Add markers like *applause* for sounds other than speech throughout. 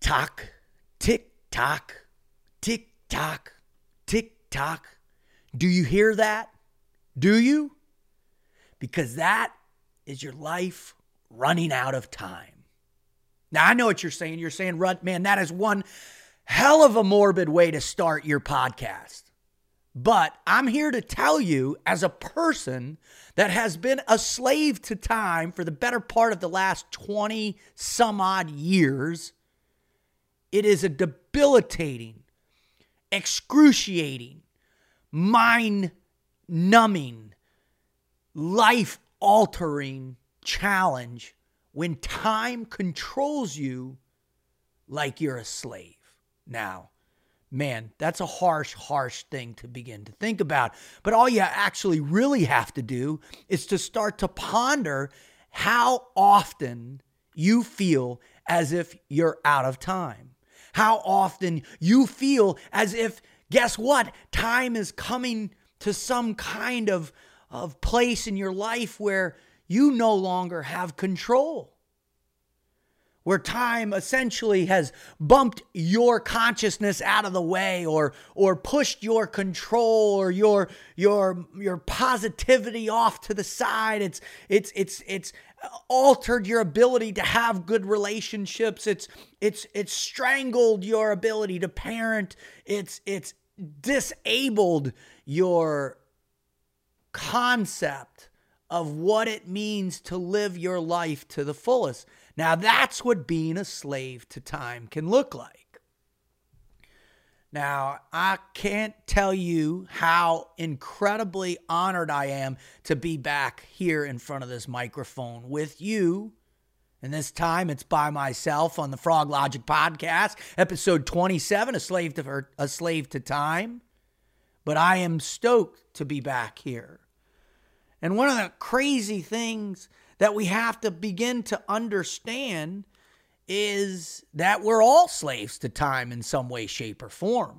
tock, tick tock, tick tock, tick tock. Do you hear that? Do you? Because that is your life running out of time. Now, I know what you're saying. You're saying, Rut, man, that is one hell of a morbid way to start your podcast. But I'm here to tell you, as a person that has been a slave to time for the better part of the last 20 some odd years, it is a debilitating, excruciating, mind numbing, life altering challenge when time controls you like you're a slave. Now, man, that's a harsh, harsh thing to begin to think about. But all you actually really have to do is to start to ponder how often you feel as if you're out of time. How often you feel as if, guess what? Time is coming to some kind of, of place in your life where you no longer have control where time essentially has bumped your consciousness out of the way or or pushed your control or your your your positivity off to the side it's it's it's it's altered your ability to have good relationships. It's it's it's strangled your ability to parent. It's it's disabled your concept of what it means to live your life to the fullest. Now, that's what being a slave to time can look like. Now, I can't tell you how incredibly honored I am to be back here in front of this microphone with you. And this time it's by myself on the Froglogic podcast, episode 27, A Slave to, a slave to Time. But I am stoked to be back here. And one of the crazy things that we have to begin to understand is that we're all slaves to time in some way, shape, or form.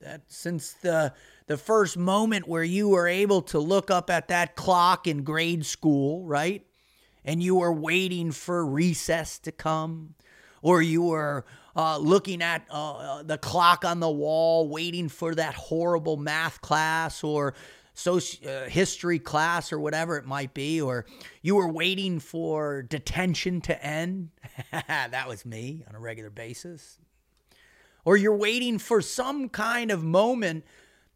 That since the the first moment where you were able to look up at that clock in grade school, right? And you were waiting for recess to come, or you were uh, looking at uh, the clock on the wall, waiting for that horrible math class, or soci- uh, history class or whatever it might be, or you were waiting for detention to end. *laughs* that was me on a regular basis. Or you're waiting for some kind of moment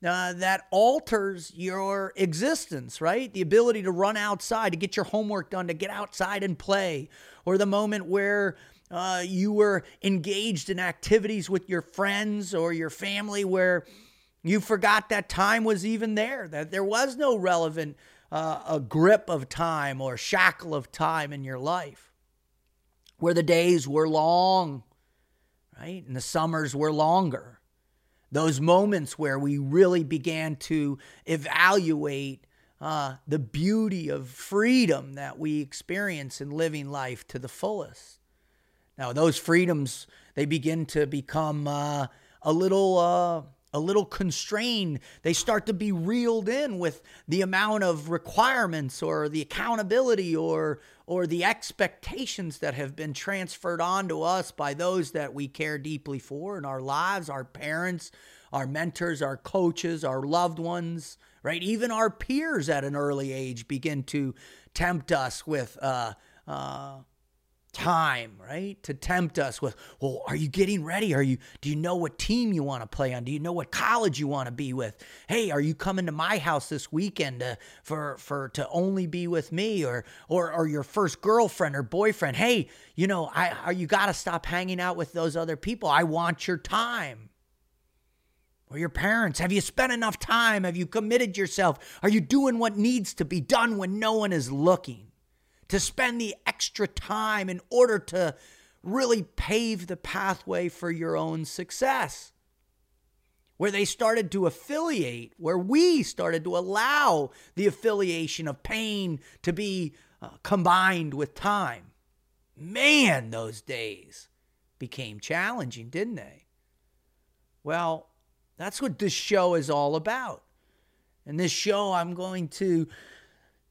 uh, that alters your existence, right? The ability to run outside, to get your homework done, to get outside and play, or the moment where uh, you were engaged in activities with your friends or your family where you forgot that time was even there, that there was no relevant uh, a grip of time or shackle of time in your life, where the days were long, right? And the summers were longer. Those moments where we really began to evaluate uh, the beauty of freedom that we experience in living life to the fullest. Now, those freedoms, they begin to become uh, a little uh, a little constrained. They start to be reeled in with the amount of requirements or the accountability or or the expectations that have been transferred onto us by those that we care deeply for in our lives, our parents, our mentors, our coaches, our loved ones, right? Even our peers at an early age begin to tempt us with uh, uh, time, right? To tempt us with, well, are you getting ready? Are you do you know what team you want to play on? Do you know what college you want to be with? Hey, are you coming to my house this weekend to, for for to only be with me or or or your first girlfriend or boyfriend? Hey, you know, I are you got to stop hanging out with those other people. I want your time. Or your parents, have you spent enough time? Have you committed yourself? Are you doing what needs to be done when no one is looking? To spend the extra time in order to really pave the pathway for your own success. Where they started to affiliate, where we started to allow the affiliation of pain to be uh, combined with time. Man, those days became challenging, didn't they? Well, that's what this show is all about. In this show, I'm going to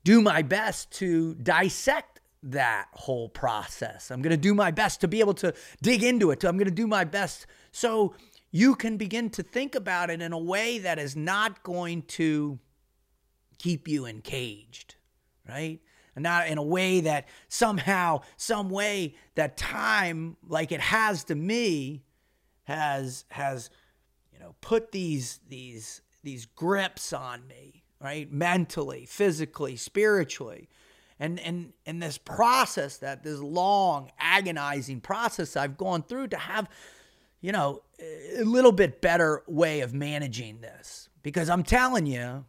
do my best to dissect that whole process. I'm going to do my best to be able to dig into it. I'm going to do my best so you can begin to think about it in a way that is not going to keep you encaged, right? And not in a way that somehow, some way that time, like it has to me, has has you know put these these these grips on me, right? Mentally, physically, spiritually. And and and this process that this long agonizing process I've gone through to have you know a little bit better way of managing this. Because I'm telling you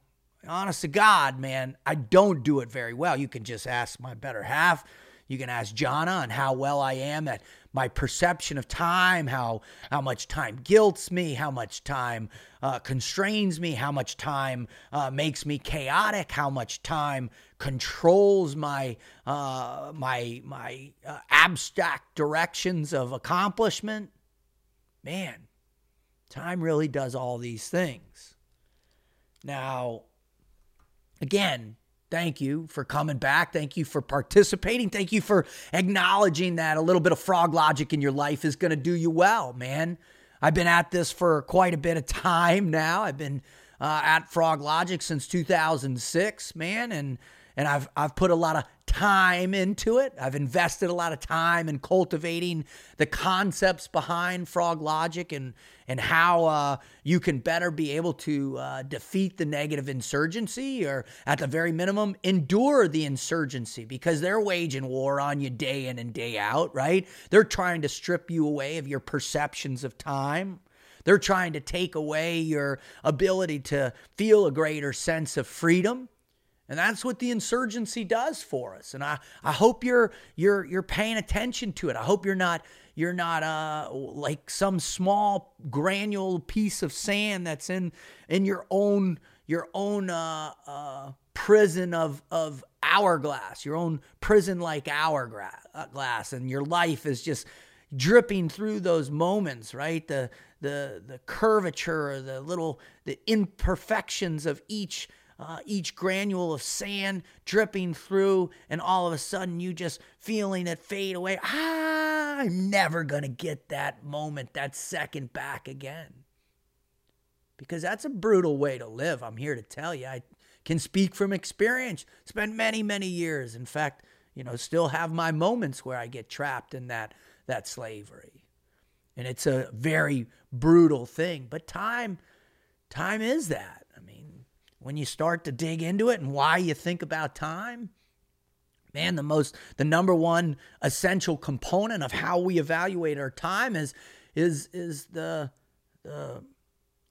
honest to God man I don't do it very well. You can just ask my better half you can ask Jana on how well I am at my perception of time, how how much time guilts me, how much time uh, constrains me, how much time uh, makes me chaotic, how much time controls my uh, my my uh, abstract directions of accomplishment. Man, time really does all these things. Now, again, Thank you for coming back. Thank you for participating. Thank you for acknowledging that a little bit of frog logic in your life is going to do you well, man. I've been at this for quite a bit of time now. I've been uh, at Froglogic since 2006, man, and and I've I've put a lot of time into it. I've invested a lot of time in cultivating the concepts behind Froglogic and and how uh, you can better be able to uh, defeat the negative insurgency, or at the very minimum, endure the insurgency because they're waging war on you day in and day out. Right? They're trying to strip you away of your perceptions of time. They're trying to take away your ability to feel a greater sense of freedom. And that's what the insurgency does for us. And I, I hope you're you're you're paying attention to it. I hope you're not you're not uh like some small granule piece of sand that's in in your own your own uh, uh, prison of of hourglass, your own prison like hourglass, and your life is just dripping through those moments, right? The the the curvature, the little the imperfections of each uh, each granule of sand dripping through, and all of a sudden you just feeling it fade away. Ah, I'm never going to get that moment, that second back again. Because that's a brutal way to live. I'm here to tell you. I can speak from experience. Spent many, many years. In fact, you know, still have my moments where I get trapped in that that slavery. And it's a very brutal thing. But time, time is that when you start to dig into it and why you think about time, man, the most the number one essential component of how we evaluate our time is is is the the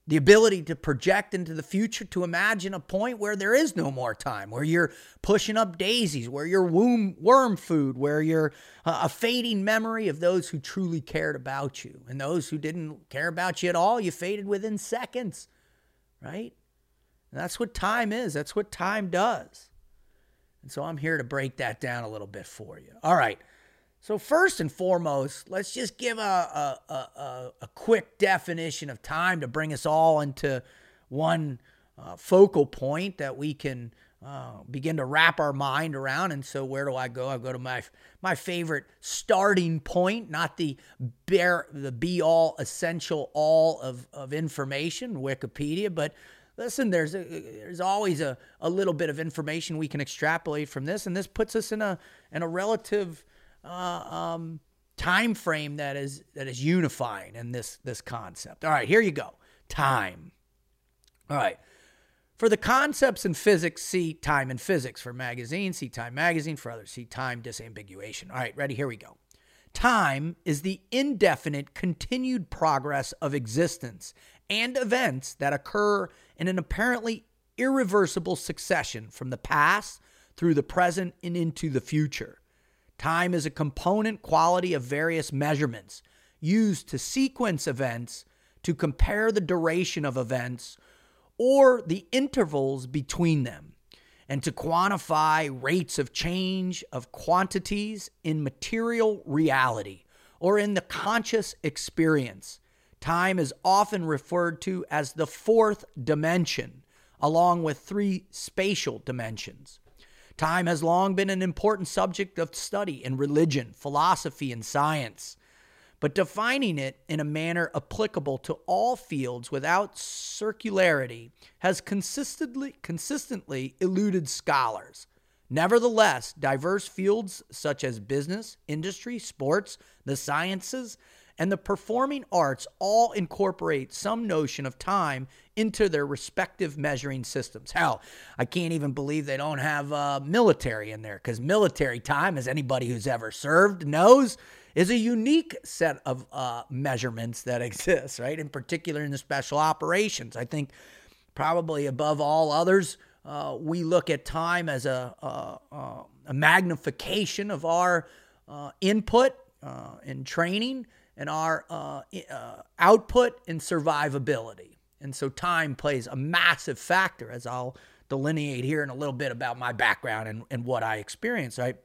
the ability to project into the future to imagine a point where there is no more time where you're pushing up daisies where you're womb, worm food where you're uh, a fading memory of those who truly cared about you. And those who didn't care about you at all you faded within seconds right and that's what time is. That's what time does. And so I'm here to break that down a little bit for you. All right. So, first and foremost, let's just give a, a, a, a quick definition of time to bring us all into one uh, focal point that we can uh, begin to wrap our mind around. And so, where do I go? I go to my my favorite starting point, not the bare the be all essential all of of information, Wikipedia, but listen, there's a, there's always a, a little bit of information we can extrapolate from this, and this puts us in a in a relative uh, um, time frame that is that is unifying in this this concept. All right, here you go. Time. All right. For the concepts in physics, see Time in Physics. For magazine, see Time Magazine. For others, see Time Disambiguation. All right, ready? Here we go. Time is the indefinite continued progress of existence and events that occur in an apparently irreversible succession from the past through the present and into the future. Time is a component quality of various measurements used to sequence events, to compare the duration of events, or the intervals between them, and to quantify rates of change of quantities in material reality or in the conscious experience. Time is often referred to as the fourth dimension, along with three spatial dimensions. Time has long been an important subject of study in religion, philosophy, and science. But defining it in a manner applicable to all fields without circularity has consistently, consistently eluded scholars. Nevertheless, diverse fields such as business, industry, sports, the sciences, and the performing arts all incorporate some notion of time into their respective measuring systems. Hell, I can't even believe they don't have uh, military in there because military time, as anybody who's ever served knows, is a unique set of uh, measurements that *laughs* exists, right? In particular, in the special operations. I think probably above all others, uh, we look at time as a, a, a magnification of our uh, input uh, in training and our uh, uh, output and survivability. And so time plays a massive factor, as I'll delineate here in a little bit about my background and, and what I experienced, right?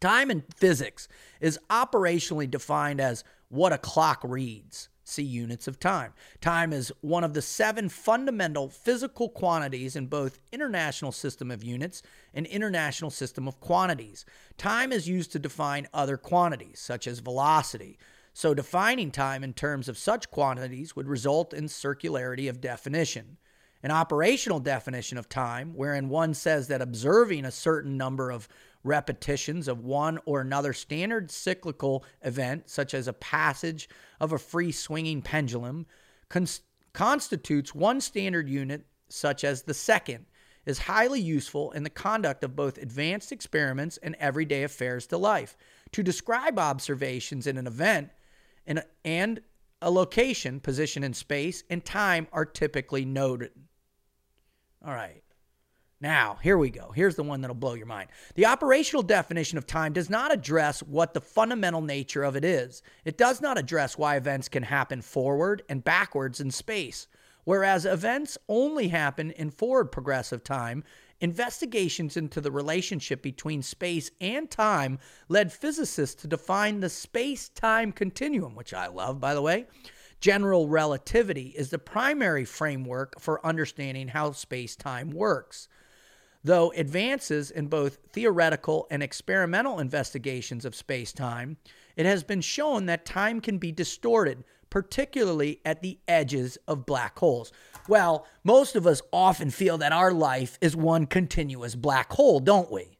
Time in physics is operationally defined as what a clock reads. See units of time. Time is one of the seven fundamental physical quantities in both international system of units and international system of quantities. Time is used to define other quantities such as velocity, so, defining time in terms of such quantities would result in circularity of definition. An operational definition of time, wherein one says that observing a certain number of repetitions of one or another standard cyclical event, such as a passage of a free swinging pendulum, cons- constitutes one standard unit, such as the second, is highly useful in the conduct of both advanced experiments and everyday affairs to life. To describe observations in an event, and, and a location, position in space, and time are typically noted. All right. Now, here we go. Here's the one that'll blow your mind. The operational definition of time does not address what the fundamental nature of it is. It does not address why events can happen forward and backwards in space. Whereas events only happen in forward progressive time, Investigations into the relationship between space and time led physicists to define the space time continuum, which I love, by the way. General relativity is the primary framework for understanding how space time works. Though advances in both theoretical and experimental investigations of space time, it has been shown that time can be distorted particularly at the edges of black holes. Well, most of us often feel that our life is one continuous black hole, don't we?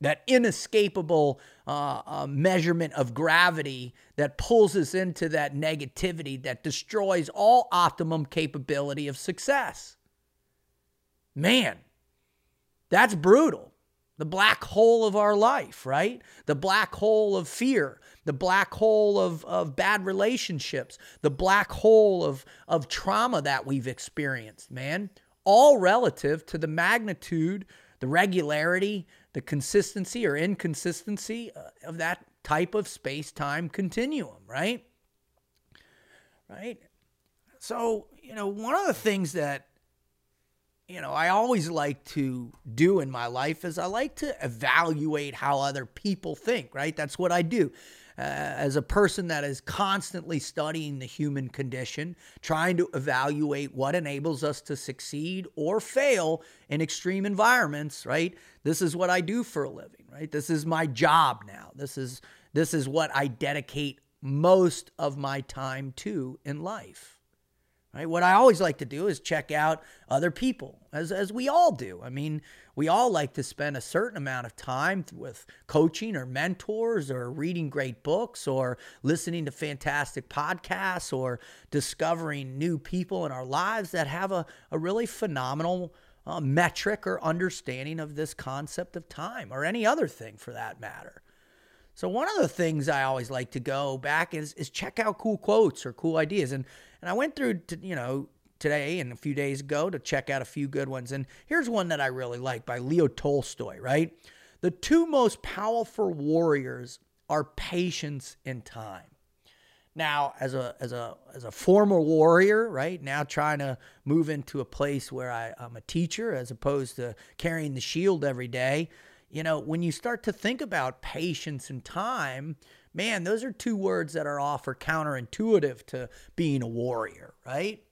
That inescapable uh, uh, measurement of gravity that pulls us into that negativity that destroys all optimum capability of success. Man, that's brutal the black hole of our life, right? The black hole of fear, the black hole of, of bad relationships, the black hole of, of trauma that we've experienced, man. All relative to the magnitude, the regularity, the consistency or inconsistency uh, of that type of space time continuum, right? Right? So, you know, one of the things that you know, I always like to do in my life is I like to evaluate how other people think, right? That's what I do. Uh, as a person that is constantly studying the human condition, trying to evaluate what enables us to succeed or fail in extreme environments, right? This is what I do for a living, right? This is my job now. This is this is what I dedicate most of my time to in life. Right? What I always like to do is check out other people, as, as we all do. I mean, we all like to spend a certain amount of time with coaching or mentors or reading great books or listening to fantastic podcasts or discovering new people in our lives that have a, a really phenomenal uh, metric or understanding of this concept of time or any other thing for that matter. So one of the things I always like to go back is is check out cool quotes or cool ideas. And and I went through to, you know today and a few days ago to check out a few good ones. And here's one that I really like by Leo Tolstoy, right? The two most powerful warriors are patience and time. Now, as a as a as a former warrior, right now trying to move into a place where I, I'm a teacher as opposed to carrying the shield every day, you know, when you start to think about patience and time, man, those are two words that are often counterintuitive to being a warrior, right?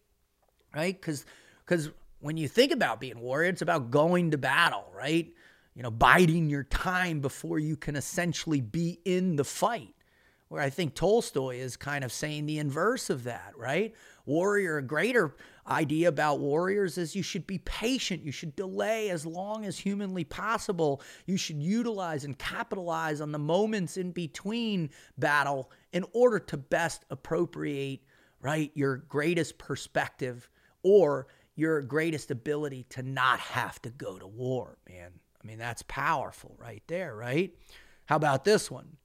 Right? Because because when you think about being a warrior, it's about going to battle, right? you know, biding your time before you can essentially be in the fight. Where I think Tolstoy is kind of saying the inverse of that, right? Warrior, a greater idea about warriors is you should be patient. You should delay as long as humanly possible. You should utilize and capitalize on the moments in between battle in order to best appropriate, right, your greatest perspective or your greatest ability to not have to go to war, man. I mean, that's powerful right there, right? How about this one?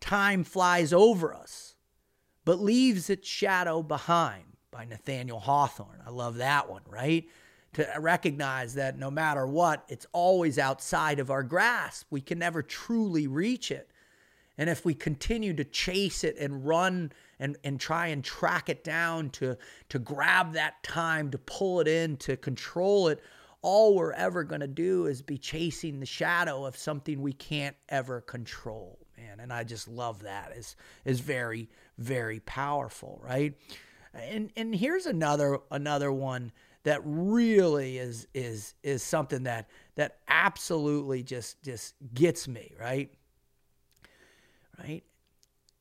Time flies over us, but leaves its shadow behind by Nathaniel Hawthorne. I love that one, right? To recognize that no matter what, it's always outside of our grasp. We can never truly reach it. And if we continue to chase it and run and, and try and track it down to, to grab that time, to pull it in, to control it, all we're ever going to do is be chasing the shadow of something we can't ever control man and i just love that is is very very powerful right and and here's another another one that really is is is something that that absolutely just just gets me, right? Right?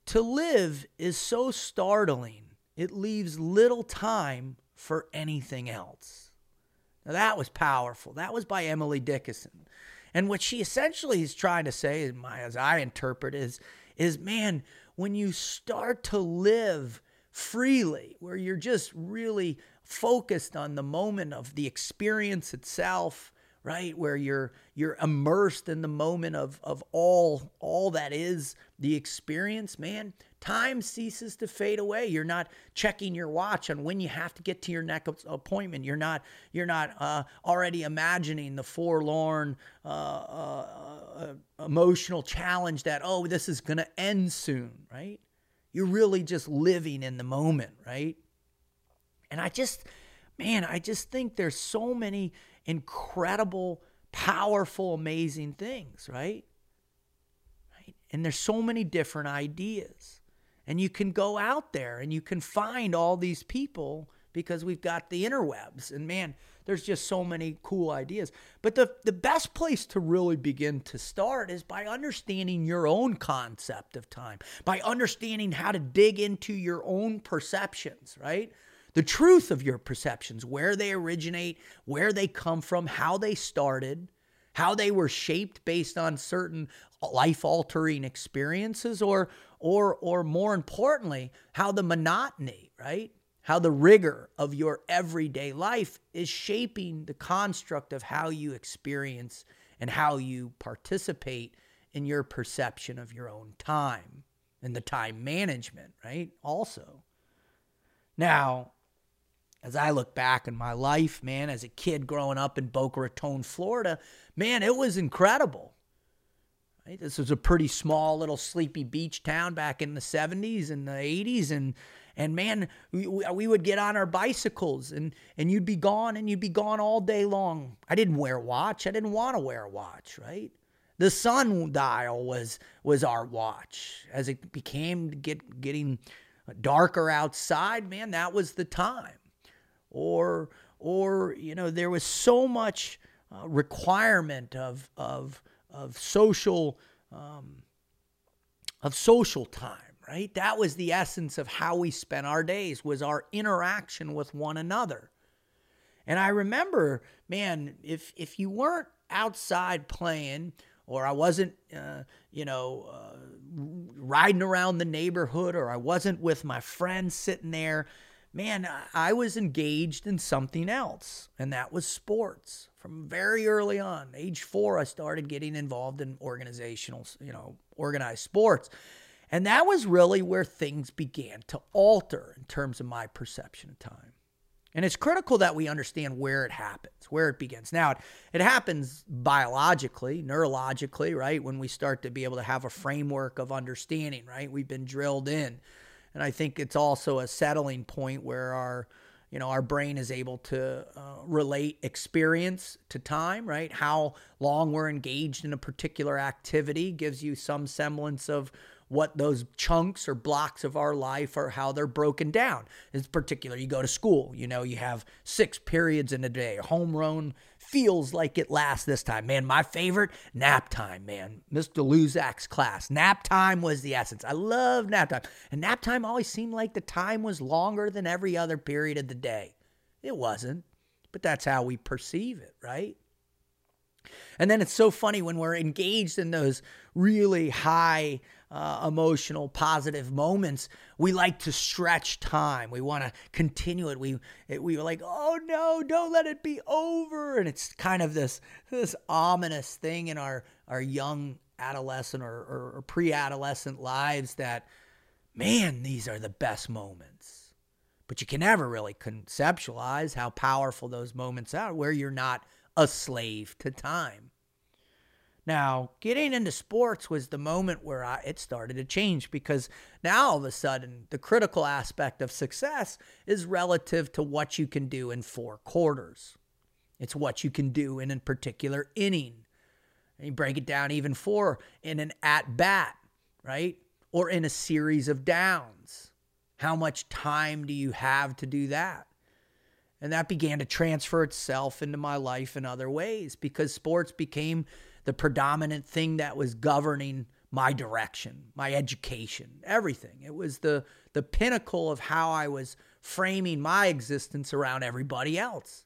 To live is so startling. It leaves little time for anything else. Now that was powerful. That was by Emily Dickinson. And what she essentially is trying to say, as I interpret, is, is man, when you start to live freely, where you're just really focused on the moment of the experience itself, right? Where you're you're immersed in the moment of of all all that is the experience, man. Time ceases to fade away. You're not checking your watch on when you have to get to your next appointment. You're not you're not uh, already imagining the forlorn uh, uh, uh emotional challenge that oh this is to end soon, right? You're really just living in the moment, right? And I just, man, I just think there's so many incredible, powerful, amazing things, right? Right? And there's so many different ideas. And you can go out there and you can find all these people because we've got the interwebs. And man, there's just so many cool ideas. But the, the best place to really begin to start is by understanding your own concept of time, by understanding how to dig into your own perceptions, right? The truth of your perceptions, where they originate, where they come from, how they started, how they were shaped based on certain life altering experiences or or or more importantly how the monotony right how the rigor of your everyday life is shaping the construct of how you experience and how you participate in your perception of your own time and the time management, right? Also. Now, as I look back in my life, man, as a kid growing up in Boca Raton, Florida, man, it was incredible. Right? This was a pretty small little sleepy beach town back in the 70s and the 80s and and man, we, we would get on our bicycles and, and you'd be gone and you'd be gone all day long. I didn't wear a watch. I didn't want to wear a watch, right? The sundial was was our watch. As it became get, getting darker outside, man, that was the time. Or or you know there was so much uh, requirement of of of social um, of social time right? That was the essence of how we spent our days was our interaction with one another. And I remember, man, if if you weren't outside playing or I wasn't uh, you know uh, riding around the neighborhood or I wasn't with my friends sitting there, man, I was engaged in something else, and that was sports. From very early on, age 4 I started getting involved in organizational, you know, organized sports. And that was really where things began to alter in terms of my perception of time. And it's critical that we understand where it happens, where it begins. Now, it, happens biologically, neurologically, right? When we start to be able to have a framework of understanding, right? We've been drilled in. And I think it's also a settling point where our you know our brain is able to uh, relate experience to time right how long we're engaged in a particular activity gives you some semblance of what those chunks or blocks of our life are, how they're broken down. In particular, you go to school, you know, you have six periods in a day. Home run feels like it lasts this time. Man, my favorite, nap time, man. Mr. Luzak's class. Nap time was the essence. I love nap time. And nap time always seemed like the time was longer than every other period of the day. It wasn't, but that's how we perceive it, right? And then it's so funny when we're engaged in those really high uh, emotional, positive moments, we like to stretch time. We want to continue it. We it, we were like, oh no, don't let it be over. And it's kind of this this ominous thing in our our young adolescent or, or, or pre-adolescent lives that, man, these are the best moments. But you can never really conceptualize how powerful those moments are, where you're not a slave to time. Now, getting into sports was the moment where I, it started to change because now all of a sudden the critical aspect of success is relative to what you can do in four quarters. It's what you can do in a particular inning. And you break it down even for in an at bat, right? Or in a series of downs. How much time do you have to do that? And that began to transfer itself into my life in other ways because sports became the predominant thing that was governing my direction, my education, everything. It was the the pinnacle of how I was framing my existence around everybody else.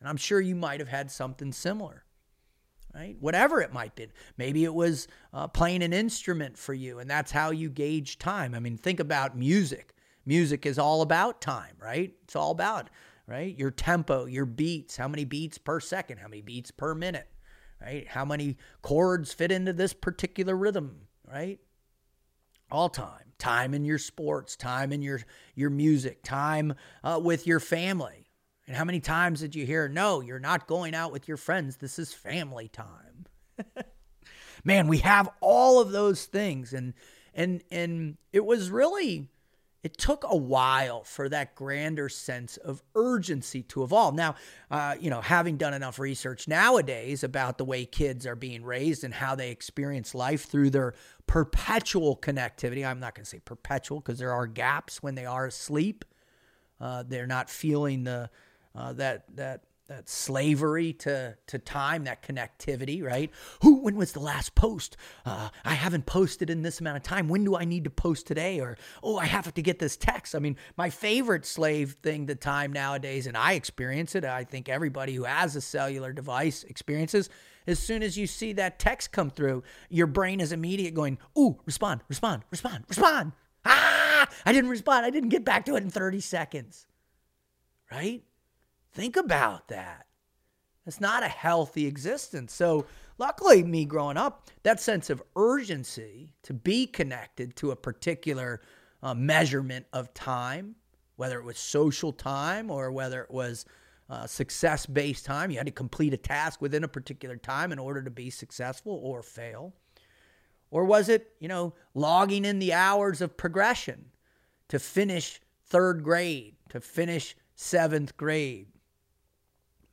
And I'm sure you might have had something similar. Right? Whatever it might be. Maybe it was uh, playing an instrument for you, and that's how you gauge time. I mean, think about music. Music is all about time, right? It's all about, right? Your tempo, your beats, how many beats per second, how many beats per minute right? How many chords fit into this particular rhythm, right? All time, time in your sports, time in your your music, time uh, with your family. And how many times did you hear, "No, you're not going out with your friends. This is family time." *laughs* Man, we have all of those things, and and and it was really it took a while for that grander sense of urgency to evolve. Now, uh, you know, having done enough research nowadays about the way kids are being raised and how they experience life through their perpetual connectivity, I'm not going to say perpetual because there are gaps when they are asleep. Uh, they're not feeling the uh, that that that slavery to to time, that connectivity, right? Who? When was the last post? Uh, I haven't posted in this amount of time. When do I need to post today? Or oh, I have to get this text. I mean, my favorite slave thing to time nowadays, and I experience it. I think everybody who has a cellular device experiences. As soon as you see that text come through, your brain is immediate going, "Ooh, respond, respond, respond, respond." Ah, I didn't respond. I didn't get back to it in 30 seconds. Right? Think about that. It's not a healthy existence. So, luckily, me growing up, that sense of urgency to be connected to a particular uh, measurement of time, whether it was social time or whether it was uh, success based time, you had to complete a task within a particular time in order to be successful or fail. Or was it, you know, logging in the hours of progression to finish third grade, to finish seventh grade,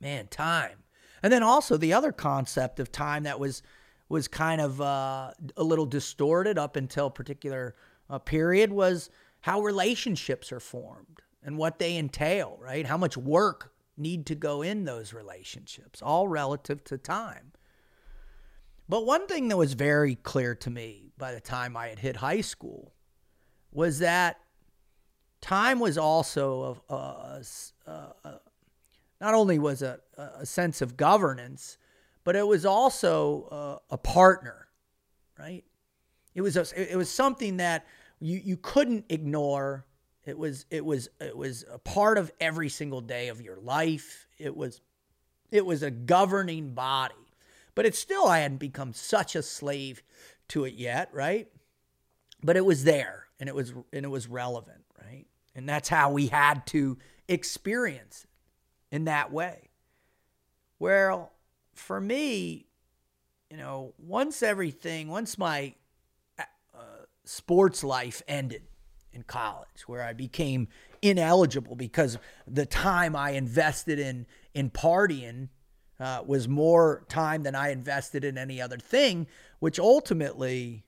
man, time. And then also the other concept of time that was was kind of uh, a little distorted up until particular uh, period was how relationships are formed and what they entail, right? How much work need to go in those relationships, all relative to time. But one thing that was very clear to me by the time I had hit high school was that time was also a, a, a, not only was a, a sense of governance, but it was also a, a partner, right? It was a, it was something that you, you couldn't ignore. It was it was it was a part of every single day of your life. It was it was a governing body. But it still I hadn't become such a slave to it yet, right? But it was there and it was and it was relevant, right? And that's how we had to experience in that way. Well, for me, you know, once everything, once my uh, sports life ended in college, where I became ineligible because the time I invested in in partying uh, was more time than I invested in any other thing, which ultimately,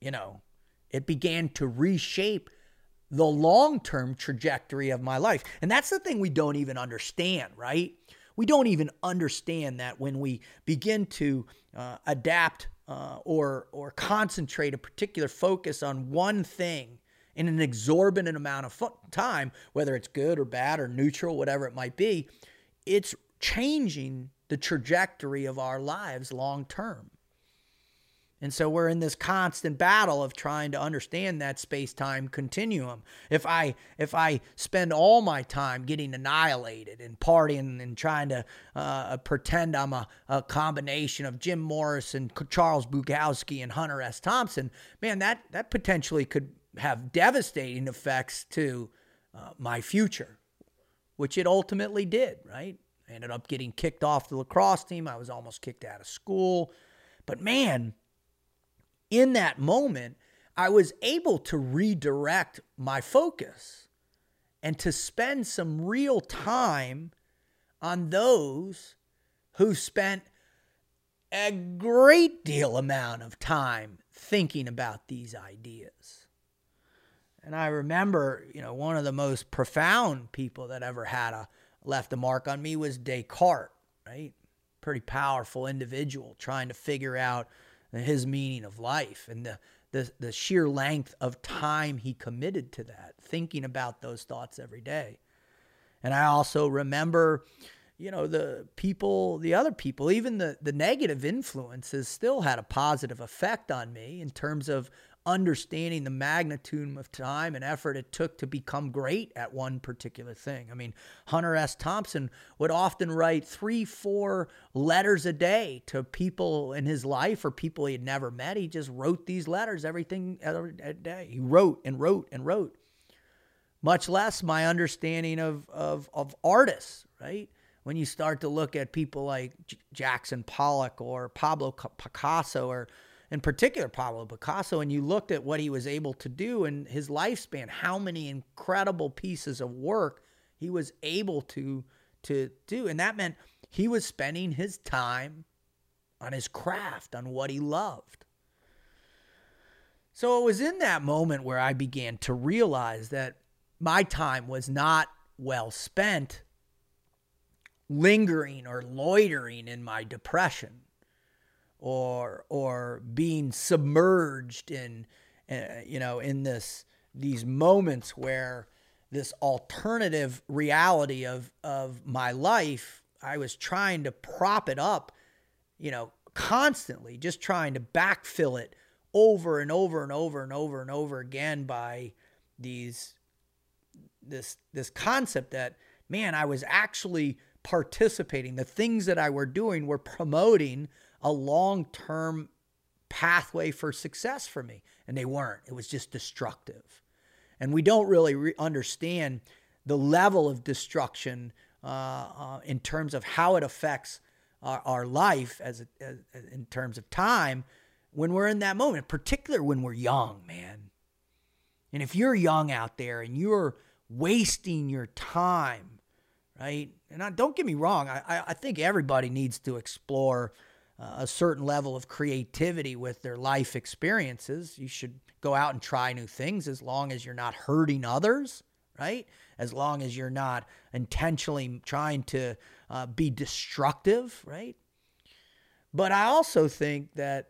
you know, It began to reshape the long term trajectory of my life. And that's the thing we don't even understand, right? We don't even understand that when we begin to uh, adapt uh, or, or concentrate a particular focus on one thing in an exorbitant amount of time, whether it's good or bad or neutral, whatever it might be, it's changing the trajectory of our lives long term. And so we're in this constant battle of trying to understand that space-time continuum. If I if I spend all my time getting annihilated and partying and trying to uh, pretend I'm a, a combination of Jim Morrison and Charles Bukowski and Hunter S. Thompson, man, that that potentially could have devastating effects to uh, my future, which it ultimately did. Right? I ended up getting kicked off the lacrosse team. I was almost kicked out of school, but man in that moment, I was able to redirect my focus and to spend some real time on those who spent a great deal amount of time thinking about these ideas. And I remember, you know, one of the most profound people that ever had a left a mark on me was Descartes, right? Pretty powerful individual trying to figure out his meaning of life and the, the, the sheer length of time he committed to that, thinking about those thoughts every day. And I also remember, you know, the people, the other people, even the, the negative influences still had a positive effect on me in terms of understanding the magnitude of time and effort it took to become great at one particular thing. I mean, Hunter S. Thompson would often write three, four letters a day to people in his life or people he had never met. He just wrote these letters everything every day. He wrote and wrote and wrote. Much less my understanding of, of, of artists, right? When you start to look at people like J- Jackson Pollock or Pablo Picasso or in particular Pablo Picasso, and you looked at what he was able to do in his lifespan, how many incredible pieces of work he was able to to do. And that meant he was spending his time on his craft, on what he loved. So it was in that moment where I began to realize that my time was not well spent lingering or loitering in my depression or or being submerged in uh, you know in this these moments where this alternative reality of of my life I was trying to prop it up you know constantly just trying to backfill it over and over and over and over and over again by these this this concept that man I was actually participating. The things that I were doing were promoting a long term pathway for success for me. And they weren't. It was just destructive. And we don't really re- understand the level of destruction uh, uh, in terms of how it affects our, our life as, as, in terms of time when we're in that moment, particularly when we're young, man. And if you're young out there and you're wasting your time, right? And I, don't get me wrong, I, I think everybody needs to explore a certain level of creativity with their life experiences. You should go out and try new things as long as you're not hurting others, right? As long as you're not intentionally trying to uh, be destructive, right? But I also think that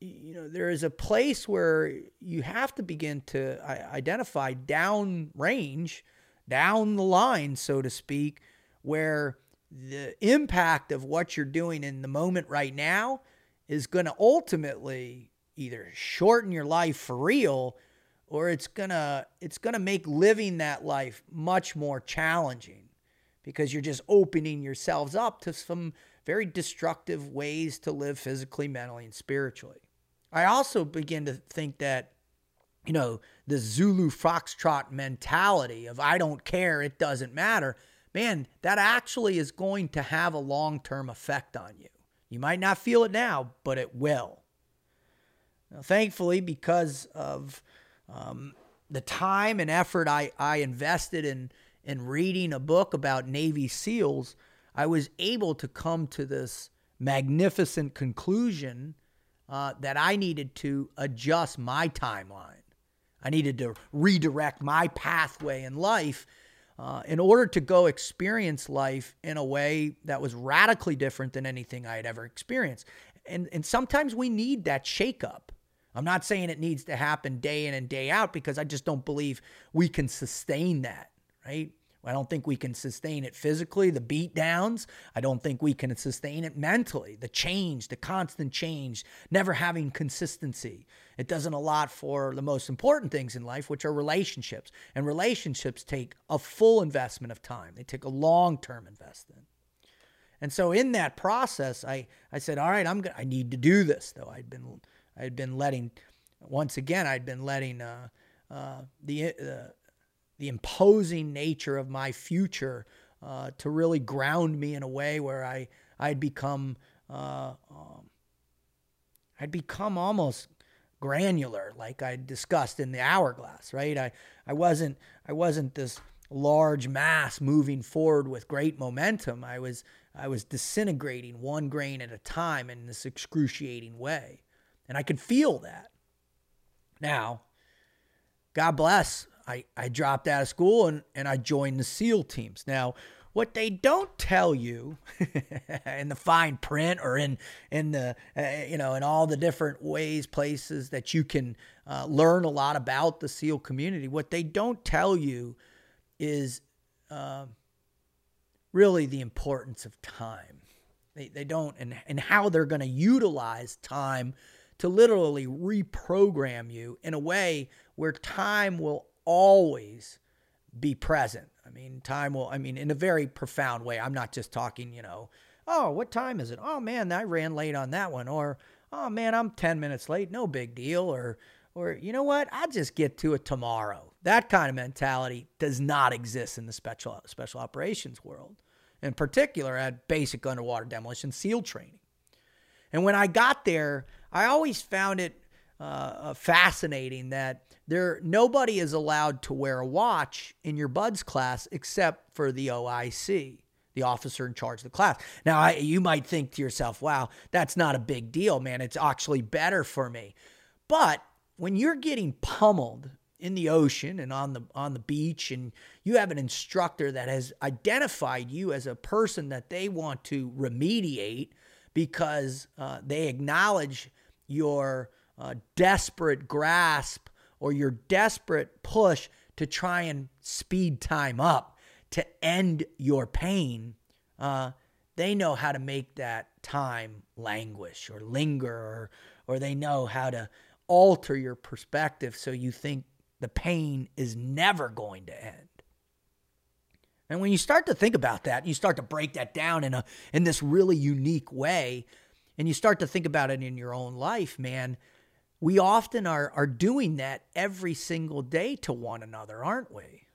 you know there is a place where you have to begin to identify down range, down the line, so to speak, where the impact of what you're doing in the moment right now is going to ultimately either shorten your life for real or it's going to it's going to make living that life much more challenging because you're just opening yourselves up to some very destructive ways to live physically, mentally, and spiritually. I also begin to think that you know, the Zulu foxtrot mentality of I don't care, it doesn't matter man, that actually is going to have a long term effect on you. You might not feel it now, but it will. Now, thankfully, because of um, the time and effort I, I invested in, in reading a book about Navy SEALs, I was able to come to this magnificent conclusion uh, that I needed to adjust my timeline. I needed to redirect my pathway in life uh, in order to go experience life in a way that was radically different than anything I had ever experienced. And, and sometimes we need that shakeup. I'm not saying it needs to happen day in and day out because I just don't believe we can sustain that, right? I don't think we can sustain it physically, the beat downs. I don't think we can sustain it mentally, the change, the constant change, never having consistency. It doesn't allot for the most important things in life, which are relationships. And relationships take a full investment of time, they take a long term investment. And so in that process, I, I said, all right, I'm gonna, I need to do this though. I'd been, I'd been letting, once again, I'd been letting uh, uh, the, uh, the imposing nature of my future uh, to really ground me in a way where I I'd become uh, um, I'd become almost granular, like I discussed in the hourglass. Right? I I wasn't I wasn't this large mass moving forward with great momentum. I was I was disintegrating one grain at a time in this excruciating way, and I could feel that. Now, God bless I, I dropped out of school and, and I joined the SEAL teams. Now, what they don't tell you *laughs* in the fine print or in in the uh, you know in all the different ways places that you can uh, learn a lot about the SEAL community, what they don't tell you is uh, really the importance of time. They, they don't and, and how they're going to utilize time to literally reprogram you in a way where time will always be present. I mean, time will, I mean, in a very profound way. I'm not just talking, you know, oh, what time is it? Oh, man, I ran late on that one. Or, oh, man, I'm 10 minutes late. No big deal. Or, or you know what? I'll just get to it tomorrow. That kind of mentality does not exist in the special special operations world, in particular at basic underwater demolition SEAL training. And when I got there, I always found it uh, uh fascinating that there nobody is allowed to wear a watch in your BUD/S class except for the OIC, the officer in charge of the class. Now, I, you might think to yourself, "Wow, that's not a big deal, man. It's actually better for me." But when you're getting pummeled in the ocean and on the on the beach and you have an instructor that has identified you as a person that they want to remediate because uh, they acknowledge your uh, desperate grasp or your desperate push to try and speed time up to end your pain, uh, they know how to make that time languish or linger, or, or they know how to alter your perspective so you think the pain is never going to end. And when you start to think about that, you start to break that down in a in this really unique way, and you start to think about it in your own life, man we often are, are doing that every single day to one another, aren't we?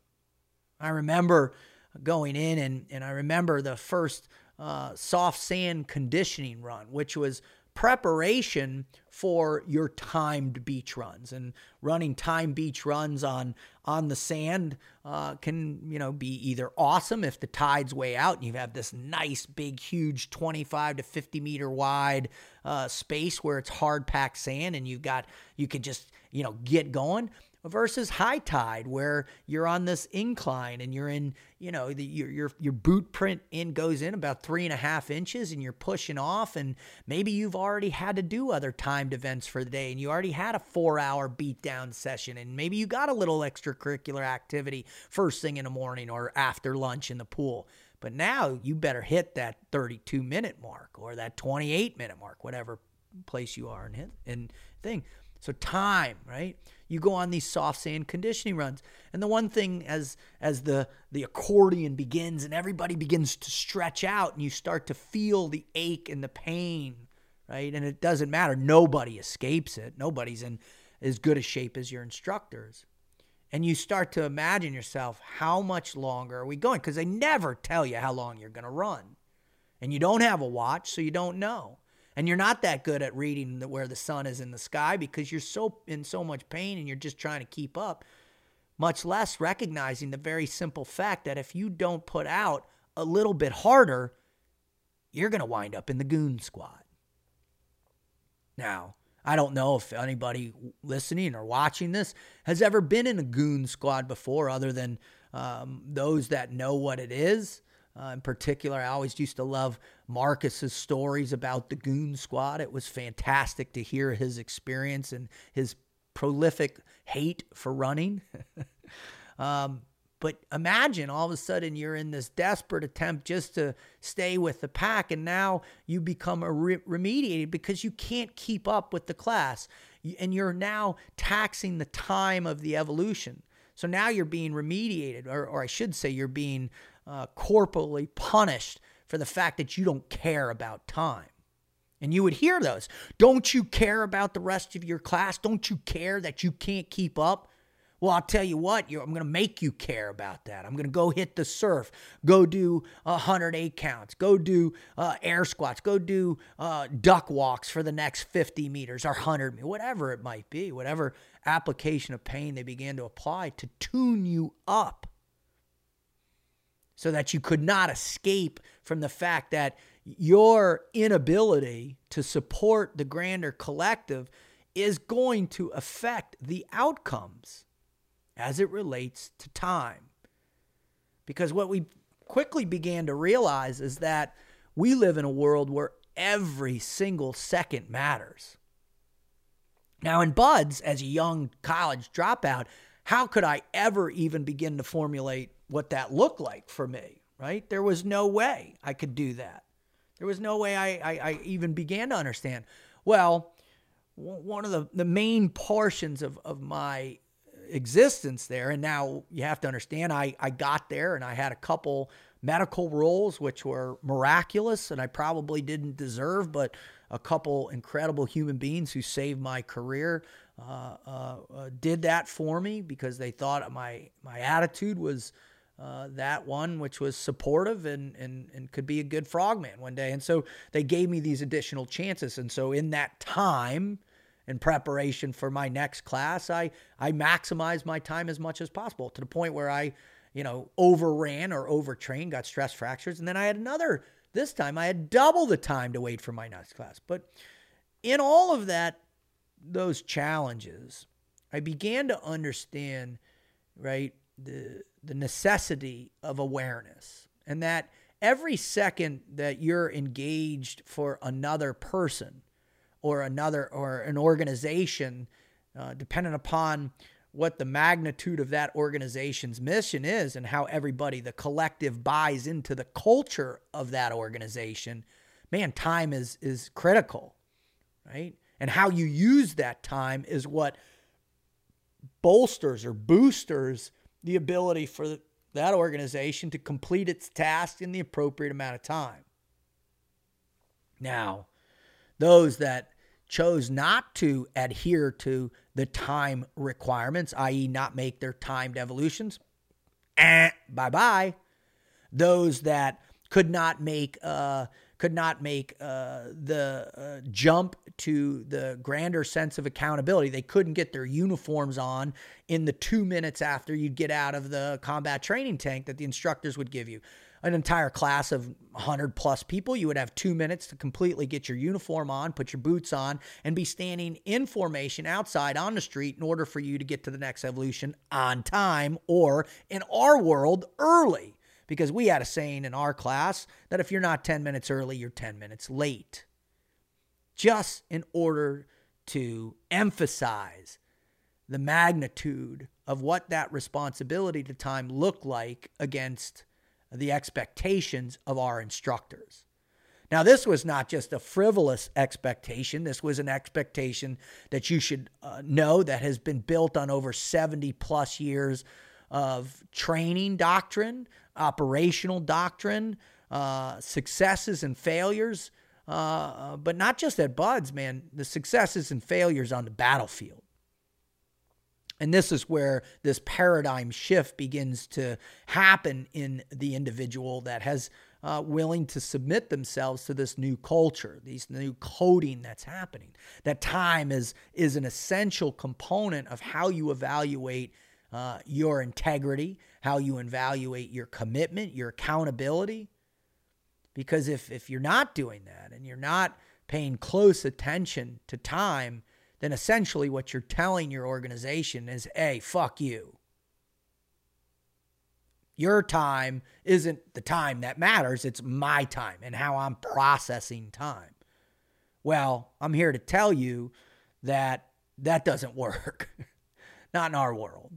I remember going in and, and I remember the first uh, soft sand conditioning run, which was preparation for your timed beach runs. And running time beach runs on on the sand uh, can you know be either awesome if the tide's way out and you have this nice big huge 25 to 50 meter wide uh, space where it's hard packed sand and you've got you can just you know get going versus high tide where you're on this incline and you're in you know the, your, your your boot print in goes in about three and a half inches and you're pushing off and maybe you've already had to do other timed events for the day and you already had a four hour beat down session and maybe you got a little extracurricular activity first thing in the morning or after lunch in the pool but now you better hit that 32 minute mark or that 28 minute mark whatever place you are and hit and thing so time, right? You go on these soft sand conditioning runs. And the one thing as as the the accordion begins and everybody begins to stretch out and you start to feel the ache and the pain, right? And it doesn't matter. Nobody escapes it. Nobody's in as good a shape as your instructors. And you start to imagine yourself, how much longer are we going? Because they never tell you how long you're going to run. And you don't have a watch, so you don't know and you're not that good at reading the, where the sun is in the sky because you're so in so much pain and you're just trying to keep up much less recognizing the very simple fact that if you don't put out a little bit harder you're going to wind up in the goon squad now I don't know if anybody listening or watching this has ever been in a goon squad before, other than um, those that know what it is. Uh, in particular, I always used to love Marcus's stories about the goon squad. It was fantastic to hear his experience and his prolific hate for running. *laughs* um, but imagine all of a sudden you're in this desperate attempt just to stay with the pack, and now you become re- remediated because you can't keep up with the class. And you're now taxing the time of the evolution. So now you're being remediated, or, or I should say, you're being uh, corporally punished for the fact that you don't care about time. And you would hear those. Don't you care about the rest of your class? Don't you care that you can't keep up? Well, I'll tell you what, I'm going to make you care about that. I'm going to go hit the surf, go do 108 counts, go do uh, air squats, go do uh, duck walks for the next 50 meters or 100 meters, whatever it might be, whatever application of pain they began to apply to tune you up so that you could not escape from the fact that your inability to support the grander collective is going to affect the outcomes as it relates to time. Because what we quickly began to realize is that we live in a world where every single second matters. Now, in BUD/S, as a young college dropout, how could I ever even begin to formulate what that looked like for me, right? There was no way I could do that. There was no way I, I, I even began to understand. Well, one of the, the main portions of, of my existence there. And now you have to understand, I, I got there and I had a couple medical rolls, which were miraculous and I probably didn't deserve, but a couple incredible human beings who saved my career uh, uh, uh, did that for me because they thought my my attitude was uh, that one which was supportive and, and and could be a good frogman one day. And so they gave me these additional chances. And so in that time, in preparation for my next class, I I maximize my time as much as possible to the point where I, you know, overran or overtrained, got stress fractures, and then I had another. This time I had double the time to wait for my next class. But in all of that, those challenges, I began to understand, right, the the necessity of awareness, and that every second that you're engaged for another person or another or an organization, uh, depending upon what the magnitude of that organization's mission is and how everybody, the collective, buys into the culture of that organization, man, time is is critical, right? And how you use that time is what bolsters or boosters the ability for that organization to complete its task in the appropriate amount of time. Now, those that chose not to adhere to the time requirements, i.e., not make their timed evolutions, eh, bye bye. Those that could not make uh, could not make uh, the uh, jump to the grander sense of accountability. They couldn't get their uniforms on in the two minutes after you'd get out of the combat training tank that the instructors would give you an entire class of 100 plus people, you would have two minutes to completely get your uniform on, put your boots on, and be standing in formation outside on the street in order for you to get to the next evolution on time or, in our world, early. Because we had a saying in our class that if you're not 10 minutes early, you're 10 minutes late. Just in order to emphasize the magnitude of what that responsibility to time looked like against the expectations of our instructors. Now, this was not just a frivolous expectation. This was an expectation that you should uh, know that has been built on over 70 plus years of training doctrine, operational doctrine, uh, successes and failures, uh, uh but not just at BUD/S, man, the successes and failures on the battlefield. And this is where this paradigm shift begins to happen in the individual that has uh, willing to submit themselves to this new culture, these new coding that's happening. That time is is an essential component of how you evaluate uh, your integrity, how you evaluate your commitment, your accountability. Because if if you're not doing that and you're not paying close attention to time, then essentially what you're telling your organization is, hey, fuck you. Your time isn't the time that matters, it's my time and how I'm processing time. Well, I'm here to tell you that that doesn't *laughs* work. Not in our world.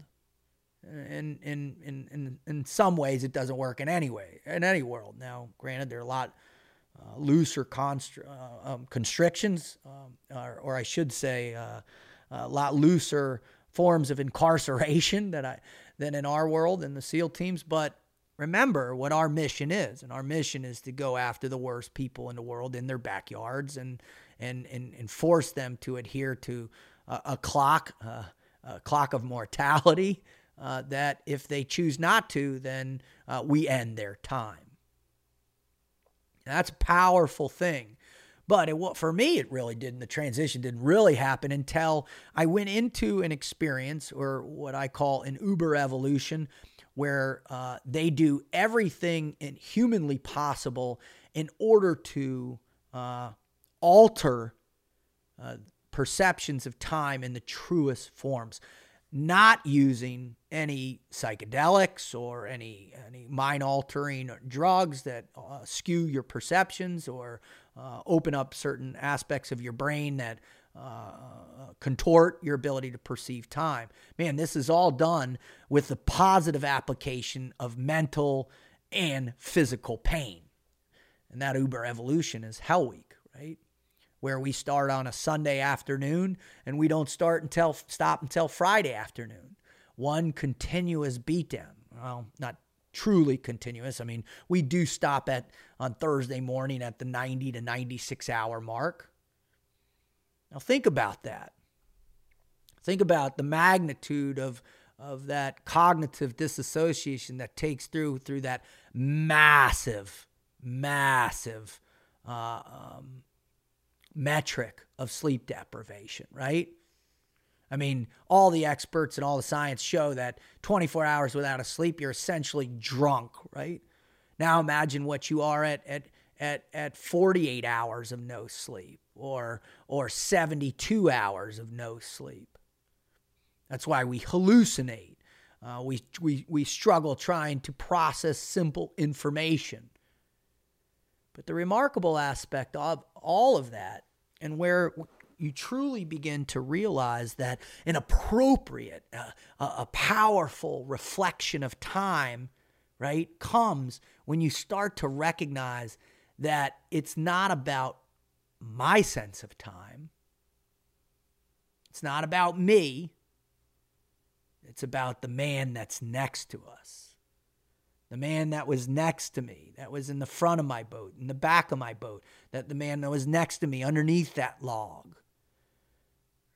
In, in in in in some ways, it doesn't work in any way in any world. Now, granted, there are a lot uh, looser constr- uh, um, constrictions, um, or, or, I should say, uh, a lot looser forms of incarceration *laughs* that I than in our world in the SEAL teams. But remember what our mission is, and our mission is to go after the worst people in the world in their backyards and and and, and force them to adhere to a, a clock, uh, a clock of mortality. Uh, that if they choose not to, then uh, we end their time. That's a powerful thing. But it, for me, it really didn't. The transition didn't really happen until I went into an experience or what I call an Uber evolution, where uh, they do everything humanly possible in order to uh, alter uh, perceptions of time in the truest forms not using any psychedelics or any any mind altering drugs that uh, skew your perceptions or uh, open up certain aspects of your brain that uh, contort your ability to perceive time. Man, this is all done with the positive application of mental and physical pain. And that Uber evolution is Hell Week, right? Where we start on a Sunday afternoon and we don't start until stop until Friday afternoon. One continuous beatdown. Well, not truly continuous. I mean, we do stop at on Thursday morning at the 90 to 96 hour mark. Now think about that. Think about the magnitude of of that cognitive disassociation that takes through through that massive, massive uh, um, metric of sleep deprivation, right? I mean, all the experts and all the science show that 24 hours without a sleep, you're essentially drunk, right? Now imagine what you are at at at at 48 hours of no sleep or or 72 hours of no sleep. That's why we hallucinate. Uh, we, we, we struggle trying to process simple information. But the remarkable aspect of all of that and where you truly begin to realize that an appropriate, uh, a powerful reflection of time, right, comes when you start to recognize that it's not about my sense of time. It's not about me. It's about the man that's next to us the man that was next to me, that was in the front of my boat, in the back of my boat, that the man that was next to me underneath that log.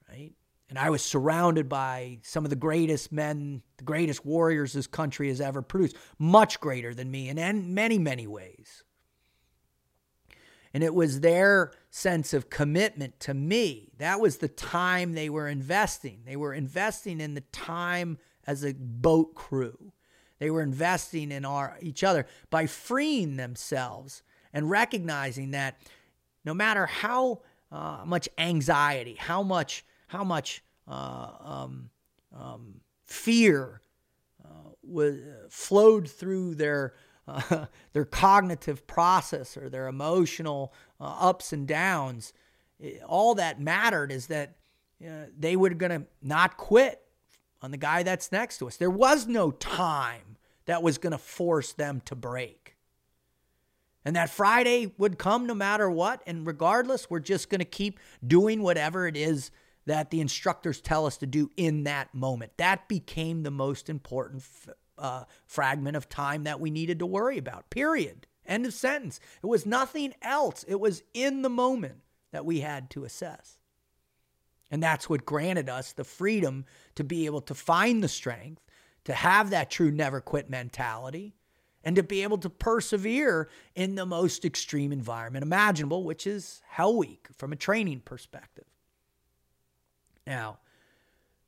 Right? And I was surrounded by some of the greatest men, the greatest warriors this country has ever produced, much greater than me in many, many ways. And it was their sense of commitment to me. That was the time they were investing. They were investing in the time as a boat crew. They were investing in our each other by freeing themselves and recognizing that no matter how uh, much anxiety, how much how much uh, um, um, fear uh, was flowed through their uh, *laughs* their cognitive process or their emotional uh, ups and downs, all that mattered is that uh, they were going to not quit on the guy that's next to us. There was no time that was going to force them to break. And that Friday would come no matter what. And regardless, we're just going to keep doing whatever it is that the instructors tell us to do in that moment. That became the most important uh, fragment of time that we needed to worry about, period. End of sentence. It was nothing else. It was in the moment that we had to assess. And that's what granted us the freedom to be able to find the strength, to have that true never quit mentality, and to be able to persevere in the most extreme environment imaginable, which is Hell Week from a training perspective. Now,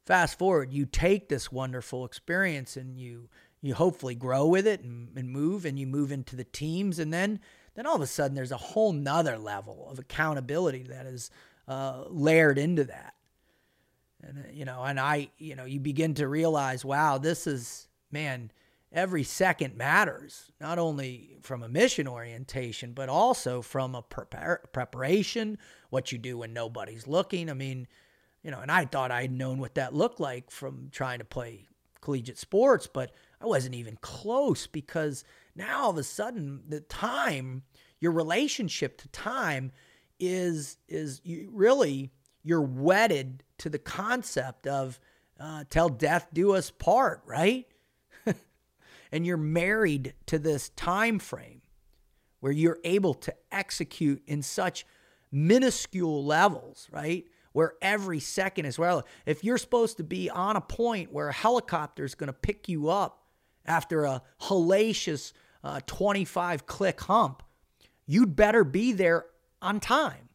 fast forward, you take this wonderful experience and you you hopefully grow with it and, and move and you move into the teams and then then all of a sudden there's a whole nother level of accountability that is uh, layered into that And, uh, you know, and I, you know, you begin to realize, wow, this is, man, every second matters, not only from a mission orientation, but also from a prepare, preparation, what you do when nobody's looking. I mean, you know, and I thought I'd known what that looked like from trying to play collegiate sports, but I wasn't even close because now all of a sudden the time, your relationship to time is is you really you're wedded to the concept of uh, till death do us part, right? *laughs* and you're married to this time frame where you're able to execute in such minuscule levels, right? Where every second is well. If you're supposed to be on a point where a helicopter is going to pick you up after a hellacious uh, 25 click hump, you'd better be there on time.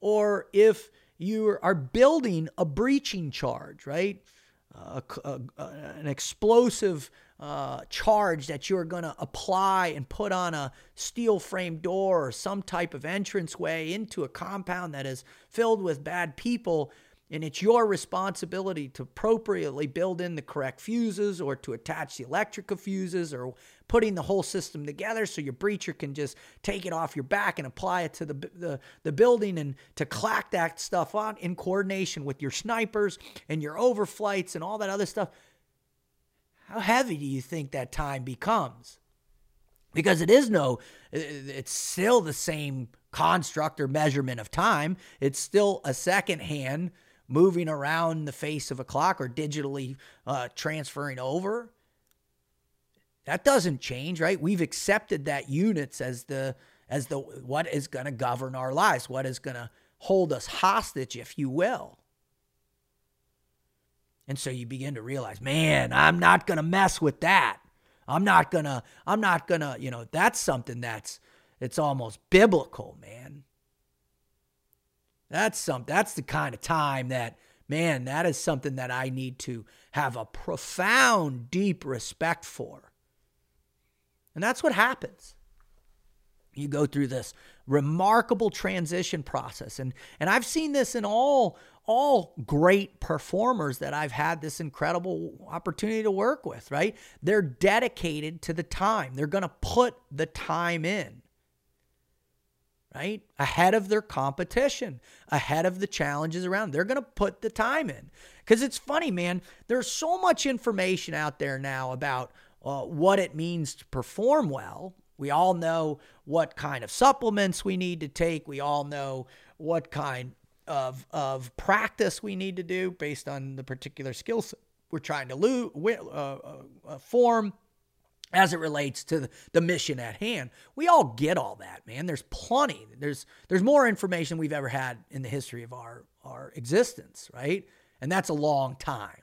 Or if you are building a breaching charge, right? Uh, a, a, an explosive uh, charge that you're going to apply and put on a steel frame door or some type of entranceway into a compound that is filled with bad people, and it's your responsibility to appropriately build in the correct fuses or to attach the electrical fuses or putting the whole system together so your breacher can just take it off your back and apply it to the, the, the building and to clack that stuff on in coordination with your snipers and your overflights and all that other stuff. How heavy do you think that time becomes? Because it is no, it's still the same construct or measurement of time. It's still a second hand moving around the face of a clock or digitally uh, transferring over. That doesn't change, right? We've accepted that units as the as the what is going to govern our lives, what is going to hold us hostage, if you will. And so you begin to realize, man, I'm not going to mess with that. I'm not going to I'm not going to, you know, that's something that's it's almost biblical, man. That's some that's the kind of time that man, that is something that I need to have a profound deep respect for. And that's what happens. You go through this remarkable transition process and and I've seen this in all all great performers that I've had this incredible opportunity to work with, right? They're dedicated to the time. They're going to put the time in right? Ahead of their competition, ahead of the challenges around. They're going to put the time in. Because it's funny, man, there's so much information out there now about uh, what it means to perform well. We all know what kind of supplements we need to take. We all know what kind of, of practice we need to do based on the particular skill set we're trying to lo- uh, uh, uh, form as it relates to the mission at hand. We all get all that, man. There's plenty. There's there's more information we've ever had in the history of our our existence, right? And that's a long time.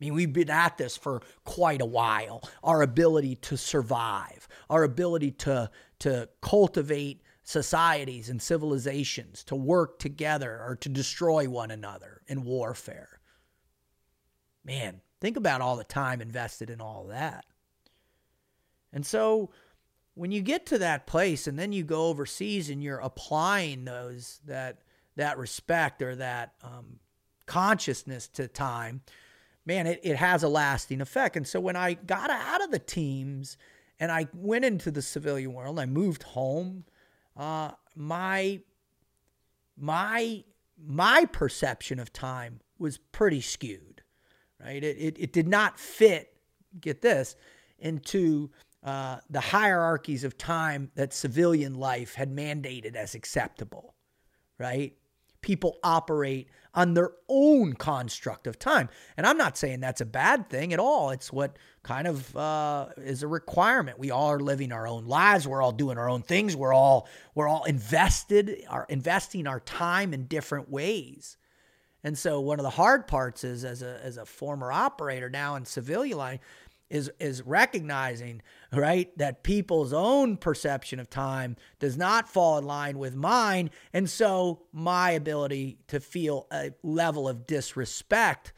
I mean, we've been at this for quite a while. Our ability to survive, our ability to to cultivate societies and civilizations, to work together or to destroy one another in warfare. Man, think about all the time invested in all that. And so when you get to that place and then you go overseas and you're applying those that that respect or that um, consciousness to time, man, it, it has a lasting effect. And so when I got out of the teams and I went into the civilian world, I moved home. Uh, my my my perception of time was pretty skewed, right? It, it, it did not fit. Get this into uh, the hierarchies of time that civilian life had mandated as acceptable, right? People operate on their own construct of time. And I'm not saying that's a bad thing at all. It's what kind of uh, is a requirement. We all are living our own lives. We're all doing our own things. We're all we're all invested, are investing our time in different ways. And so one of the hard parts is as a as a former operator now in civilian life, is is recognizing right that people's own perception of time does not fall in line with mine. And so my ability to feel a level of disrespect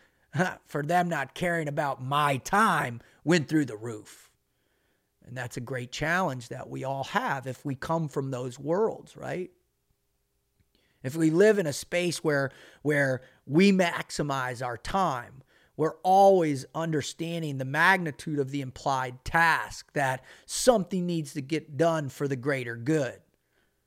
for them not caring about my time went through the roof. And that's a great challenge that we all have if we come from those worlds right? If we live in a space where where we maximize our time, we're always understanding the magnitude of the implied task that something needs to get done for the greater good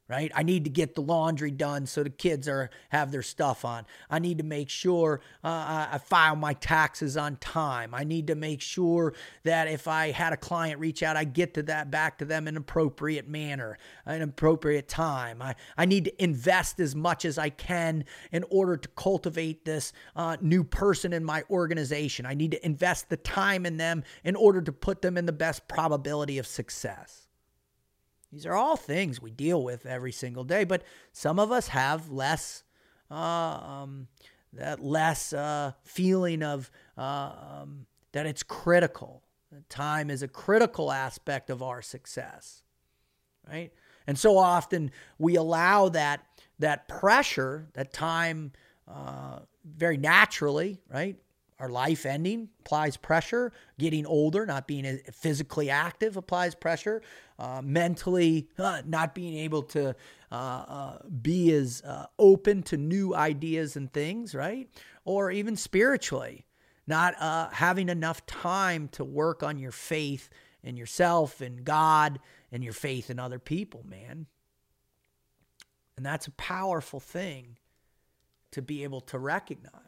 right? I need to get the laundry done so the kids are have their stuff on. I need to make sure uh, I file my taxes on time. I need to make sure that if I had a client reach out, I get to that back to them in an appropriate manner, an appropriate time. I, I need to invest as much as I can in order to cultivate this uh, new person in my organization. I need to invest the time in them in order to put them in the best probability of success. These are all things we deal with every single day, but some of us have less, uh, um, that less uh, feeling of uh, um, that it's critical. Time is a critical aspect of our success, right? And so often we allow that that pressure, that time, uh, very naturally, right? Our life ending applies pressure. Getting older, not being physically active applies pressure. Uh, mentally, uh, not being able to uh, uh, be as uh, open to new ideas and things, right? Or even spiritually, not uh, having enough time to work on your faith in yourself and God and your faith in other people, man. And that's a powerful thing to be able to recognize.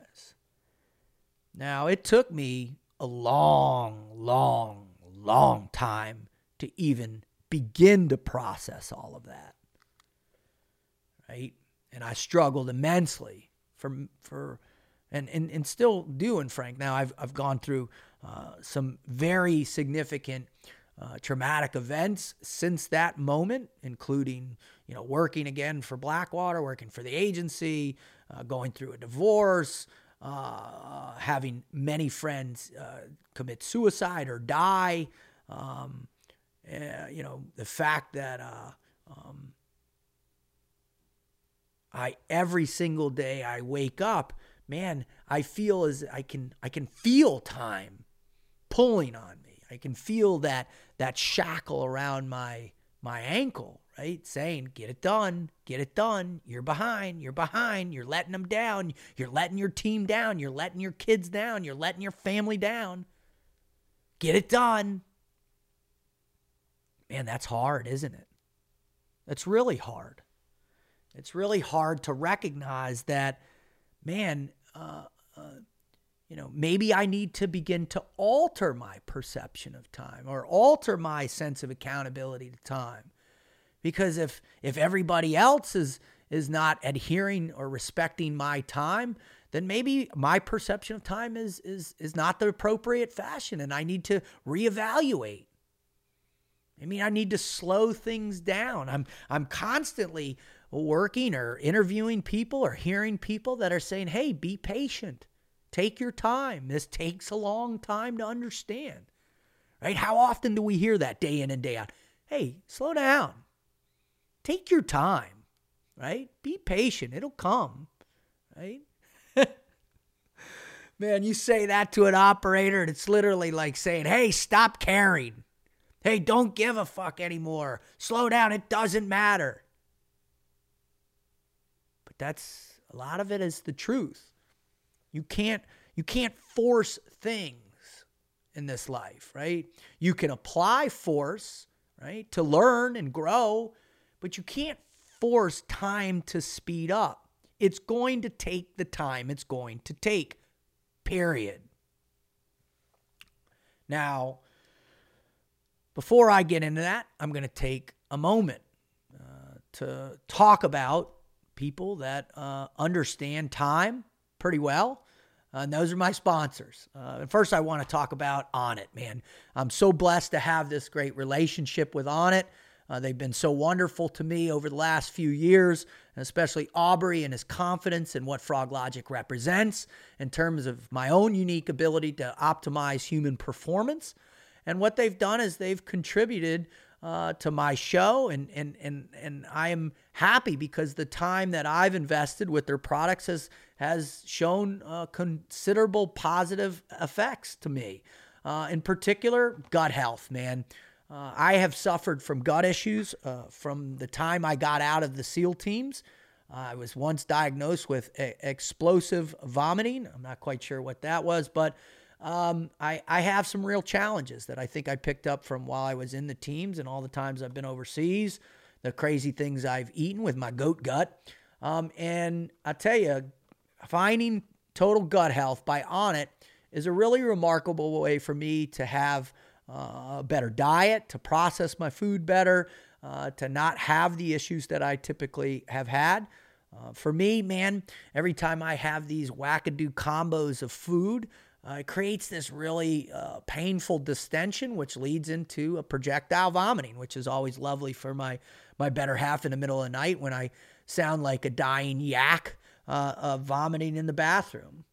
Now, it took me a long, long, long time to even begin to process all of that. Right? And I struggled immensely for, for and, and, and still doing, Frank. Now, I've, I've gone through uh, some very significant uh, traumatic events since that moment, including, you know, working again for Blackwater, working for the agency, uh, going through a divorce, uh, having many friends uh, commit suicide or die. Um, uh, you know, the fact that uh, um, I every single day I wake up, man, I feel as I can I can feel time pulling on me. I can feel that that shackle around my my ankle right? Saying, get it done, get it done. You're behind, you're behind, you're letting them down, you're letting your team down, you're letting your kids down, you're letting your family down. Get it done. Man, that's hard, isn't it? That's really hard. It's really hard to recognize that, man, uh, uh, you know, maybe I need to begin to alter my perception of time or alter my sense of accountability to time because if if everybody else is is not adhering or respecting my time then maybe my perception of time is is is not the appropriate fashion and I need to reevaluate. I mean I need to slow things down. I'm I'm constantly working or interviewing people or hearing people that are saying hey be patient. Take your time. This takes a long time to understand. Right? How often do we hear that day in and day out? Hey slow down Take your time, right? Be patient. It'll come, right? *laughs* Man, you say that to an operator, and it's literally like saying, hey, stop caring. Hey, don't give a fuck anymore. Slow down. It doesn't matter. But that's a lot of it is the truth. You can't you can't force things in this life, right? You can apply force, right, to learn and grow, but you can't force time to speed up. It's going to take the time it's going to take, period. Now, before I get into that, I'm going to take a moment uh, to talk about people that uh, understand time pretty well. Uh, and those are my sponsors. Uh, first, I want to talk about Onnit, man. I'm so blessed to have this great relationship with Onnit. Uh, they've been so wonderful to me over the last few years, and especially Aubrey and his confidence in what Froglogic represents in terms of my own unique ability to optimize human performance. And what they've done is they've contributed uh, to my show, and and and and I am happy because the time that I've invested with their products has has shown uh, considerable positive effects to me. Uh, in particular, gut health, man. Uh, I have suffered from gut issues uh, from the time I got out of the SEAL teams. I was once diagnosed with explosive vomiting. I'm not quite sure what that was, but um, I, I have some real challenges that I think I picked up from while I was in the teams and all the times I've been overseas, the crazy things I've eaten with my goat gut. Um, and I tell you, finding total gut health by Onnit is a really remarkable way for me to have uh, a better diet, to process my food better, uh, to not have the issues that I typically have had. Uh, for me, man, every time I have these wackadoo combos of food, uh, it creates this really uh, painful distension, which leads into a projectile vomiting, which is always lovely for my my better half in the middle of the night when I sound like a dying yak uh, vomiting in the bathroom.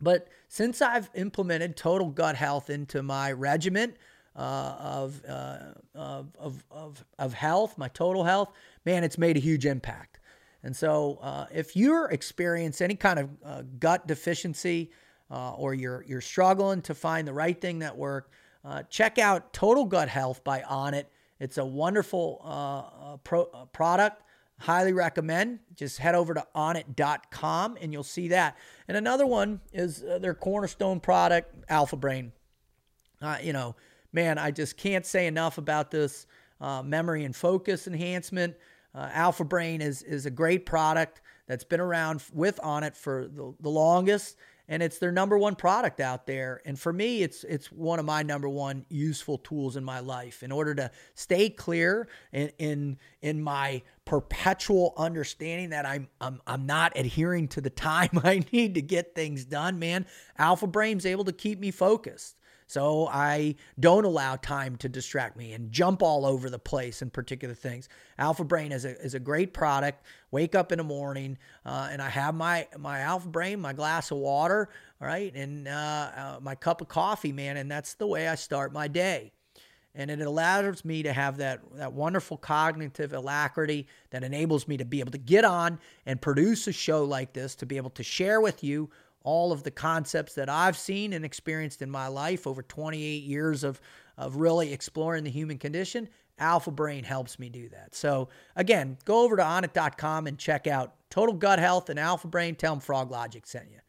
But since I've implemented total gut health into my regimen uh, of, uh, of, of, of, of, health, my total health, man, it's made a huge impact. And so uh, if you're experiencing any kind of uh, gut deficiency uh, or you're, you're struggling to find the right thing that works, uh, check out Total Gut Health by Onnit. It's a wonderful pro- product highly recommend. Just head over to onnit.com and you'll see that. And another one is uh, their cornerstone product, Alpha Brain. Uh, you know, man, I just can't say enough about this uh, memory and focus enhancement. Uh, Alpha Brain is is a great product that's been around with Onnit for the, the longest and it's their number one product out there. And for me, it's it's one of my number one useful tools in my life in order to stay clear in in, in my perpetual understanding that I'm, I'm I'm not adhering to the *laughs* time I need to get things done. Man, Alpha Brain's able to keep me focused. So I don't allow time to distract me and jump all over the place in particular things. Alpha Brain is a, is a great product. Wake up in the morning uh, and I have my, my Alpha Brain, my glass of water, right, and uh, uh, my cup of coffee, man. And that's the way I start my day and it allows me to have that that wonderful cognitive alacrity that enables me to be able to get on and produce a show like this to be able to share with you all of the concepts that I've seen and experienced in my life over 28 years of, of really exploring the human condition. Alpha Brain helps me do that. So, again, go over to onnit.com and check out Total Gut Health and Alpha Brain. Tell them Froglogic sent you.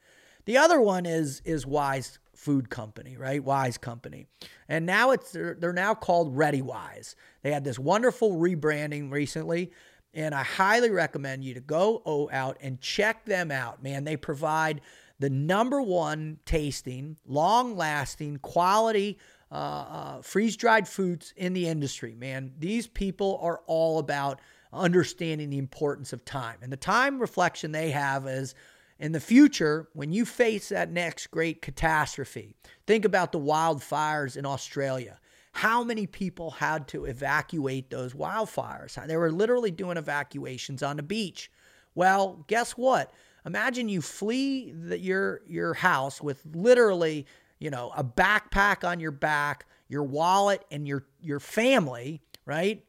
The other one is is Wise Food Company, right? Wise Company. And now it's they're, they're now called ReadyWise. They had this wonderful rebranding recently. And I highly recommend you to go out and check them out, man. They provide the number one tasting, long lasting, quality uh, uh, freeze dried foods in the industry, man. These people are all about understanding the importance of time. And the time reflection they have is in the future, when you face that next great catastrophe, think about the wildfires in Australia. How many people had to evacuate those wildfires? They were literally doing evacuations on the beach. Well, guess what? Imagine you flee the, your your house with literally, you know, a backpack on your back, your wallet, and your your family, right?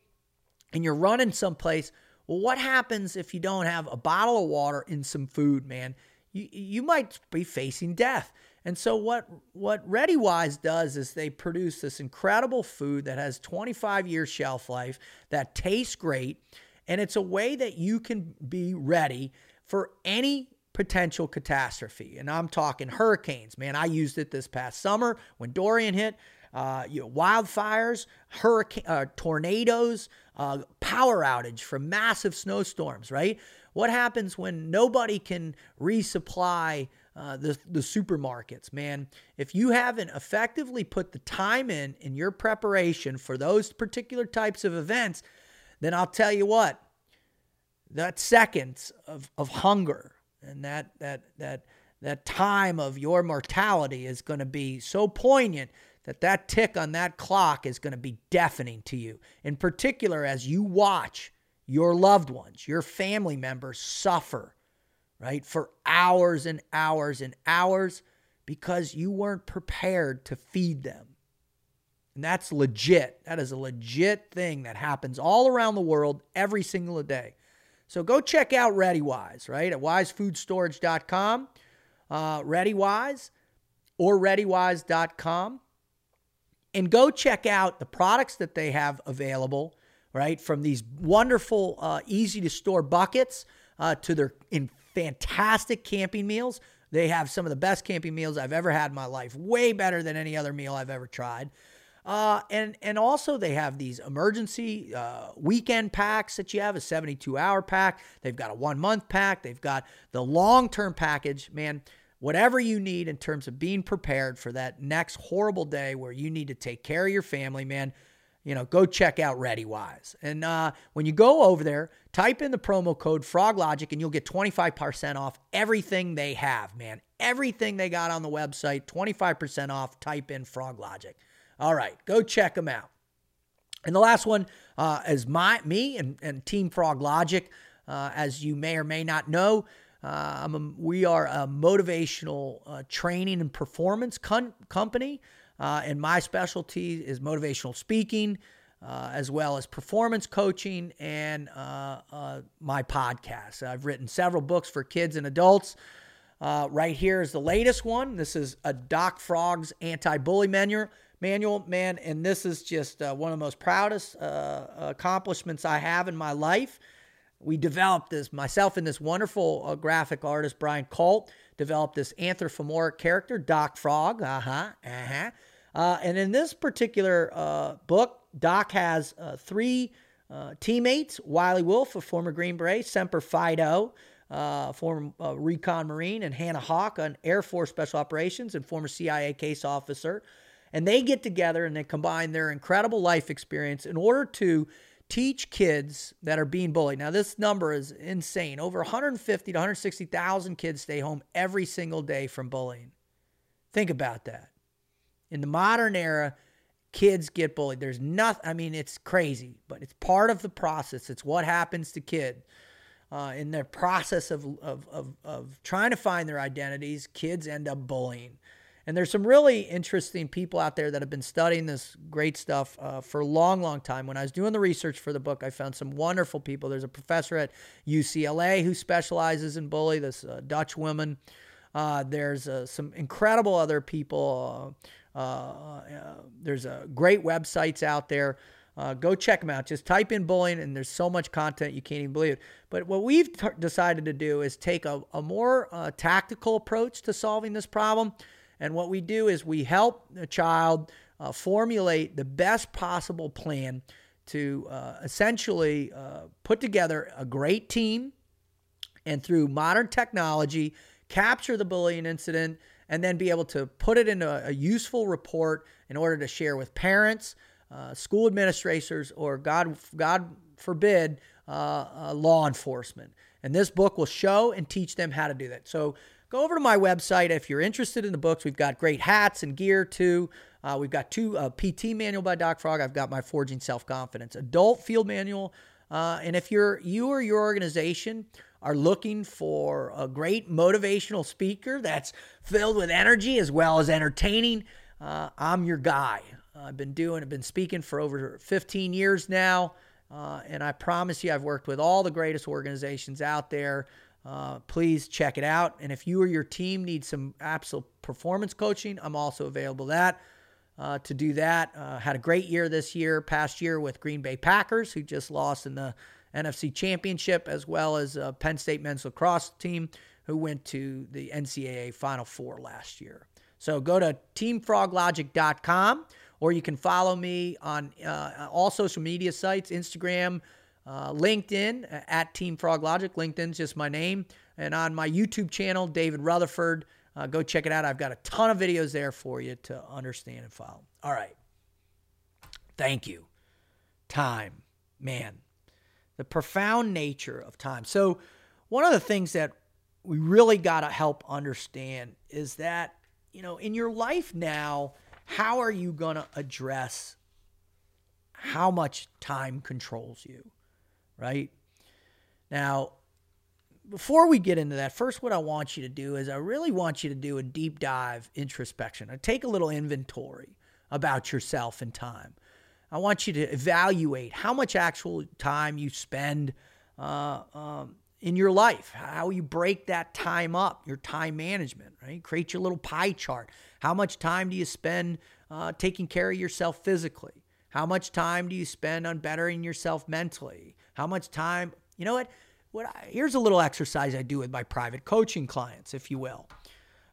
And you're running someplace. Well, what happens if you don't have a bottle of water and some food, man? You you might be facing death. And so what what ReadyWise does is they produce this incredible food that has 25 year shelf life that tastes great and it's a way that you can be ready for any potential catastrophe. And I'm talking hurricanes, man. I used it this past summer when Dorian hit. Uh, you know, wildfires, hurricane, uh, tornadoes, uh, power outage from massive snowstorms, right? What happens when nobody can resupply uh, the, the supermarkets, man? If you haven't effectively put the time in in your preparation for those particular types of events, then I'll tell you what, that seconds of, of hunger and that that that that time of your mortality is going to be so poignant that that tick on that clock is going to be deafening to you. In particular as you watch your loved ones your family members suffer right for hours and hours and hours because you weren't prepared to feed them. And that's legit. That is a legit thing that happens all around the world every single day so go check out ReadyWise, right, at wisefoodstorage.com, uh, ReadyWise or ReadyWise.com. And go check out the products that they have available, right, from these wonderful, uh, easy to store buckets uh, to their in fantastic camping meals. They have some of the best camping meals I've ever had in my life, way better than any other meal I've ever tried. Uh, and and also they have these emergency uh, weekend packs that you have a 72 hour pack. They've got a one month pack. They've got the long term package. Man, whatever you need in terms of being prepared for that next horrible day where you need to take care of your family, man. You know, go check out ReadyWise. And uh, when you go over there, type in the promo code Froglogic and you'll get 25% off everything they have, man. Everything they got on the website, 25% off. Type in Froglogic. All right, go check them out. And the last one uh, is my me and, and Team Froglogic. Uh, as you may or may not know, uh, a, we are a motivational uh, training and performance company. Uh, and my specialty is motivational speaking, uh, as well as performance coaching and my podcast. I've written several books for kids and adults. right here is the latest one. This is a Doc Frog's anti bully manual manual, man. And this is just uh, one of the most proudest uh, accomplishments I have in my life. We developed this, myself and this wonderful uh, graphic artist, Brian Colt, developed this anthropomorphic character, Doc Frog. Uh-huh, uh-huh. Uh, and in this particular uh, book, Doc has uh, three teammates Wiley Wolf, a former Green Beret, Semper Fido, uh, former uh, recon Marine, and Hannah Hawk, an Air Force Special Operations and former CIA case officer. And they get together and they combine their incredible life experience in order to teach kids that are being bullied. Now, this number is insane. Over 150 to 160,000 kids stay home every single day from bullying. Think about that. In the modern era, kids get bullied. There's nothing, I mean, it's crazy, but it's part of the process. It's what happens to kids. Uh, in their process of, of, of, of trying to find their identities, kids end up bullying. And there's some really interesting people out there that have been studying this great stuff uh, for a long, long time. When I was doing the research for the book, I found some wonderful people. There's a professor at UCLA who specializes in bully, this uh, Dutch woman. Uh, there's uh, some incredible other people. Uh, uh, there's great websites out there. Go check them out. Just type in bullying, and there's so much content you can't even believe it. But what we've decided to do is take a, a more tactical approach to solving this problem. And what we do is we help the child uh, formulate the best possible plan to uh, essentially uh, put together a great team and through modern technology capture the bullying incident and then be able to put it into a, a useful report in order to share with parents, uh, school administrators, or God, God forbid, uh, uh, law enforcement. And this book will show and teach them how to do that. So go over to my website if you're interested in the books. We've got great hats and gear too. Uh, we've got two uh, PT manual by Doc Frog. I've got my Forging Self Confidence adult field manual. Uh, and if you're you or your organization are looking for a great motivational speaker that's filled with energy as well as entertaining, uh, I'm your guy. I've been doing, I've been speaking for over 15 years now. Uh, and I promise you, I've worked with all the greatest organizations out there. Uh, please check it out. And if you or your team need some absolute performance coaching, I'm also available that uh, to do that. Uh, had a great year this year, past year with Green Bay Packers, who just lost in the NFC Championship, as well as Penn State men's lacrosse team, who went to the NCAA Final Four last year. So go to teamfroglogic.com or you can follow me on uh, all social media sites Instagram, uh, LinkedIn at Team Froglogic. LinkedIn's just my name. And on my YouTube channel, David Rutherford. Uh, go check it out. I've got a ton of videos there for you to understand and follow. All right. Thank you. Time. Man, the profound nature of time. So, one of the things that we really got to help understand is that, you know, in your life now, how are you going to address how much time controls you? Right? Now, before we get into that, first, what I want you to do is I really want you to do a deep dive introspection. I take a little inventory about yourself and time. I want you to evaluate how much actual time you spend uh, um, in your life, how you break that time up, your time management, right? Create your little pie chart. How much time do you spend uh, taking care of yourself physically? How much time do you spend on bettering yourself mentally? How much time, you know what? what I, here's a little exercise I do with my private coaching clients, if you will.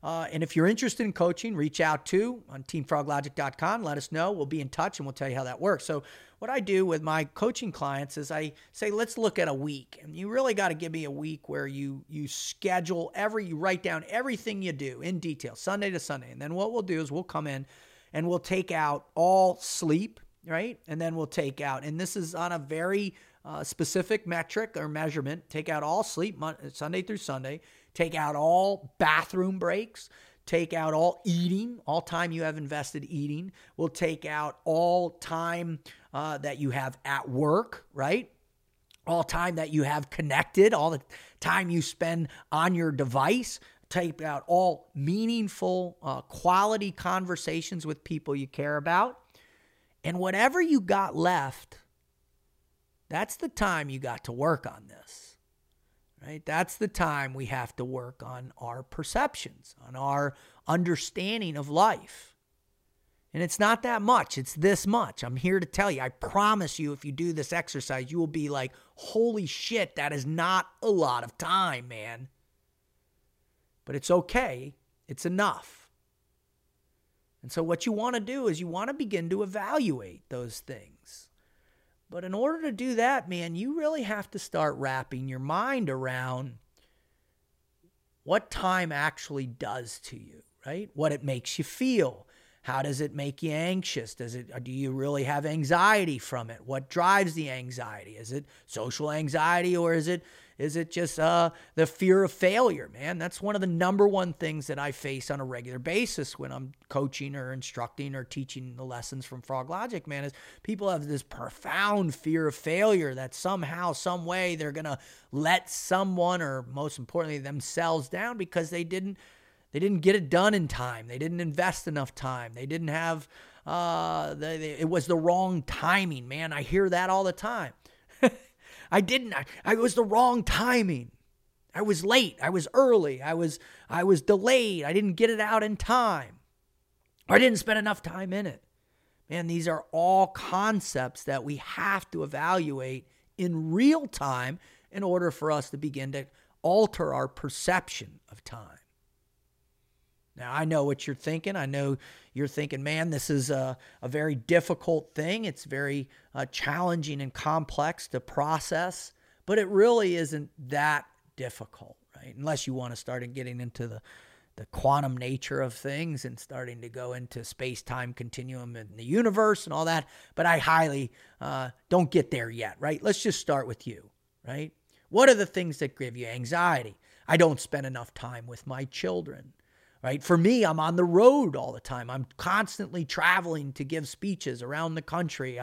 Uh, and if you're interested in coaching, reach out to on teamfroglogic.com. Let us know. We'll be in touch and we'll tell you how that works. So, what I do with my coaching clients is I say, let's look at a week, and you really got to give me a week where you you schedule every, you write down everything you do in detail, Sunday to Sunday. And then what we'll do is we'll come in and we'll take out all sleep, right? And then we'll take out, and this is on a very uh, specific metric or measurement. Take out all sleep Sunday through Sunday. Take out all bathroom breaks. Take out all eating, all time you have invested eating. We'll take out all time uh, that you have at work, right? All time that you have connected, all the time you spend on your device. Take out all meaningful, uh, quality conversations with people you care about. And whatever you got left, that's the time you got to work on this. Right? That's the time we have to work on our perceptions, on our understanding of life. And it's not that much, it's this much. I'm here to tell you, I promise you, if you do this exercise, you will be like, holy shit, that is not a lot of time, man. But it's okay, it's enough. And so, what you want to do is you want to begin to evaluate those things. But in order to do that, man, you really have to start wrapping your mind around what time actually does to you, right? What it makes you feel. How does it make you anxious? Does it do you really have anxiety from it? What drives the anxiety? Is it social anxiety or is it is it just uh, the fear of failure, man? That's one of the number one things that I face on a regular basis when I'm coaching or instructing or teaching the lessons from Froglogic, man, is people have this profound fear of failure that somehow, some way they're going to let someone or most importantly themselves down because they didn't they didn't get it done in time. They didn't invest enough time. They didn't have uh, they, they, it was the wrong timing, man. I hear that all the time. I didn't. I, I was the wrong timing. I was late. I was early. I was I was delayed. I didn't get it out in time. I didn't spend enough time in it. Man, these are all concepts that we have to evaluate in real time in order for us to begin to alter our perception of time. Now, I know what you're thinking. I know you're thinking, man, this is a, a very difficult thing. It's very uh, challenging and complex to process, but it really isn't that difficult, right? Unless you want to start getting into the, the quantum nature of things and starting to go into space time continuum and the universe and all that. But I highly uh, don't get there yet, right? Let's just start with you, right? What are the things that give you anxiety? I don't spend enough time with my children right? For me, I'm on the road all the time. I'm constantly traveling to give speeches around the country.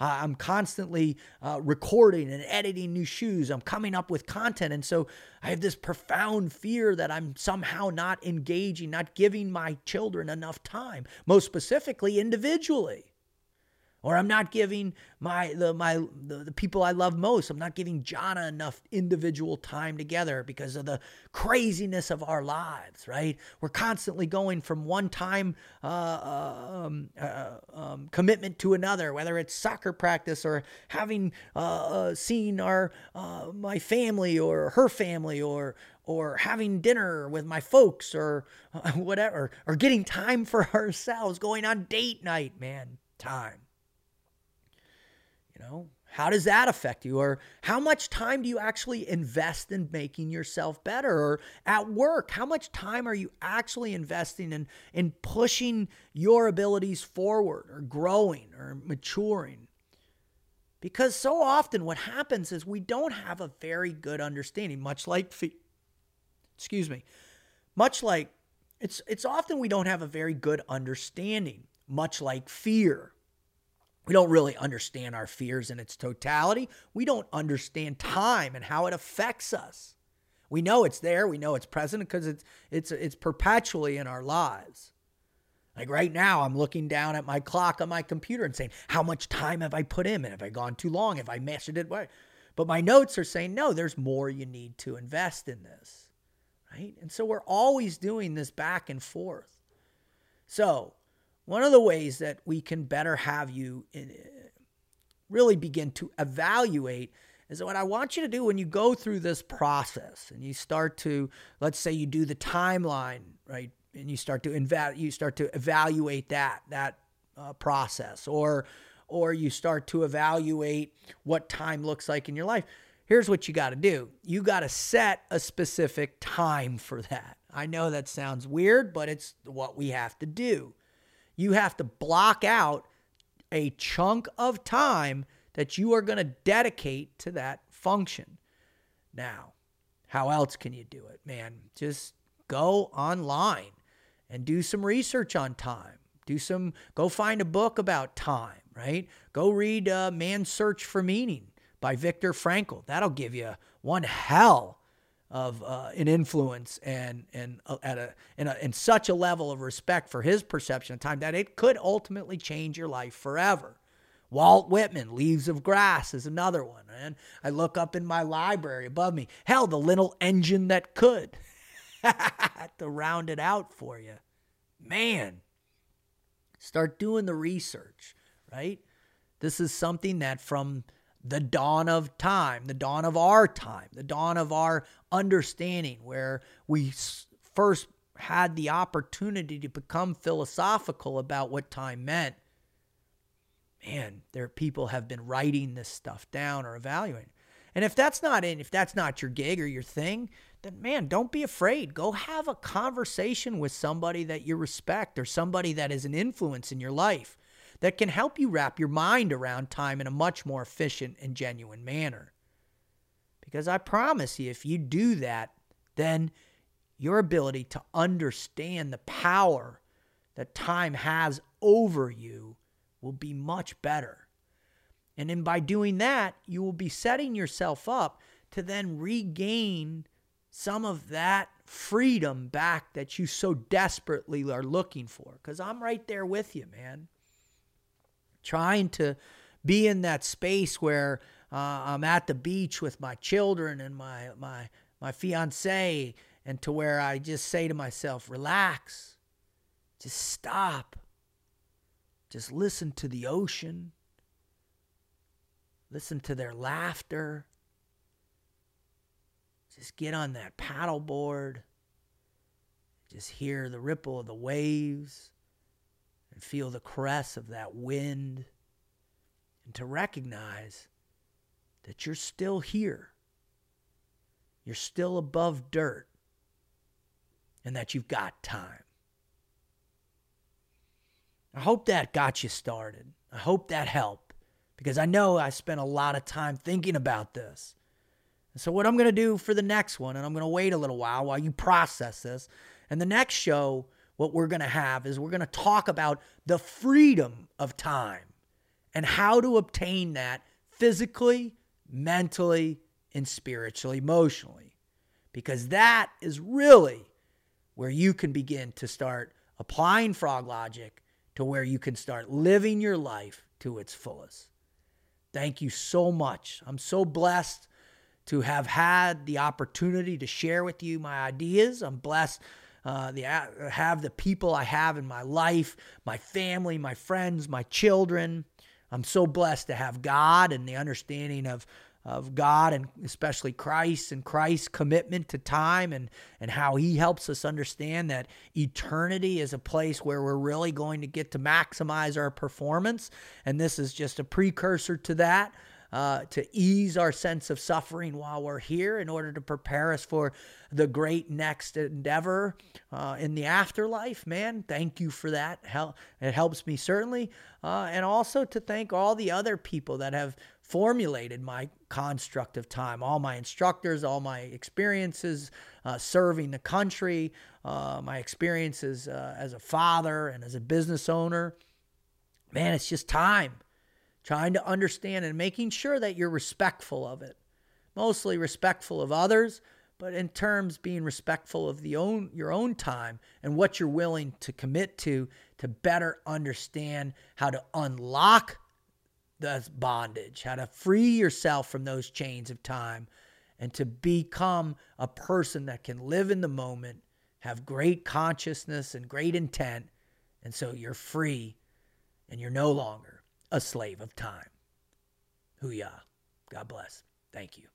I'm constantly uh, recording and editing new shoes. I'm coming up with content. And so I have this profound fear that I'm somehow not engaging, not giving my children enough time, most specifically individually or I'm not giving my the my the, the, people I love most. I'm not giving Jana enough individual time together because of the craziness of our lives. Right? We're constantly going from one time uh, uh um, uh, um, commitment to another, whether it's soccer practice or having uh, uh seen our uh, my family or her family or or having dinner with my folks or *laughs* whatever or getting time for *laughs* ourselves, going on date night, man, time you know, how does that affect you? Or how much time do you actually invest in making yourself better? Or at work, how much time are you actually investing in, in pushing your abilities forward or growing or maturing? Because so often what happens is we don't have a very good understanding, much like, excuse me, much like it's, it's often we don't have a very good understanding, much like fear we don't really understand our fears in its totality. We don't understand time and how it affects us. We know it's there, we know it's present because it's it's it's perpetually in our lives. Like right now, I'm looking down at my clock on my computer and saying, How much time have I put in? And have I gone too long? Have I mastered it? But my notes are saying, No, there's more you need to invest in this. Right? And so we're always doing this back and forth. So one of the ways that we can better have you in, really begin to evaluate is what I want you to do when you go through this process and you start to, let's say you do the timeline, right? And you start to inva- you start to evaluate that that uh, process, or or you start to evaluate what time looks like in your life. Here's what you got to do. You got to set a specific time for that. I know that sounds weird, but it's what we have to do. You have to block out a chunk of time that you are going to dedicate to that function. Now, how else can you do it, man? Just go online and do some research on time. Do some, go find a book about time, right? Go read uh, Man's Search for Meaning by Viktor Frankl. That'll give you one hell of uh, an influence and and uh, at a in, a in such a level of respect for his perception of time that it could ultimately change your life forever. Walt Whitman, Leaves of Grass is another one. And I look up in my library above me. Hell, the little engine that could. *laughs* to round it out for you. Man, start doing the research, right? This is something that from the dawn of time, the dawn of our time, the dawn of our understanding, where we first had the opportunity to become philosophical about what time meant man, there people have been writing this stuff down or evaluating. And if that's not in, if that's not your gig or your thing, then man, don't be afraid. Go have a conversation with somebody that you respect or somebody that is an influence in your life that can help you wrap your mind around time in a much more efficient and genuine manner. Because I promise you, if you do that, then your ability to understand the power that time has over you will be much better. And then by doing that, you will be setting yourself up to then regain some of that freedom back that you so desperately are looking for. Because I'm right there with you, man. Trying to be in that space where uh, I'm at the beach with my children and my, my, my fiance, and to where I just say to myself, relax, just stop just listen to the ocean, listen to their laughter. Just get on that paddleboard. Just hear the ripple of the waves and feel the caress of that wind. And to recognize that you're still here. You're still above dirt. And that you've got time. I hope that got you started. I hope that helped because I know I spent a lot of time thinking about this. So, what I'm going to do for the next one, and I'm going to wait a little while while you process this, and the next show, what we're going to have is we're going to talk about the freedom of time and how to obtain that physically, mentally, and spiritually, emotionally. Because that is really where you can begin to start applying frog logic to where you can start living your life to its fullest. Thank you so much. I'm so blessed to have had the opportunity to share with you my ideas. I'm blessed uh, the have the people I have in my life, my family, my friends, my children. I'm so blessed to have God and the understanding of of God and especially Christ and Christ's commitment to time and, and how he helps us understand that eternity is a place where we're really going to get to maximize our performance. And this is just a precursor to that. Uh, to ease our sense of suffering while we're here in order to prepare us for the great next endeavor uh, in the afterlife. Man, thank you for that. It helps me certainly. Uh, and also to thank all the other people that have formulated my construct of time. All my instructors, all my experiences uh, serving the country, uh, my experiences uh, as a father and as a business owner. Man, it's just time. Trying to understand and making sure that you're respectful of it. Mostly respectful of others, but in terms being respectful of the own your own time and what you're willing to commit to to better understand how to unlock the bondage, how to free yourself from those chains of time, and to become a person that can live in the moment, have great consciousness and great intent. And so you're free and you're no longer a slave of time. Hooyah. God bless. Thank you.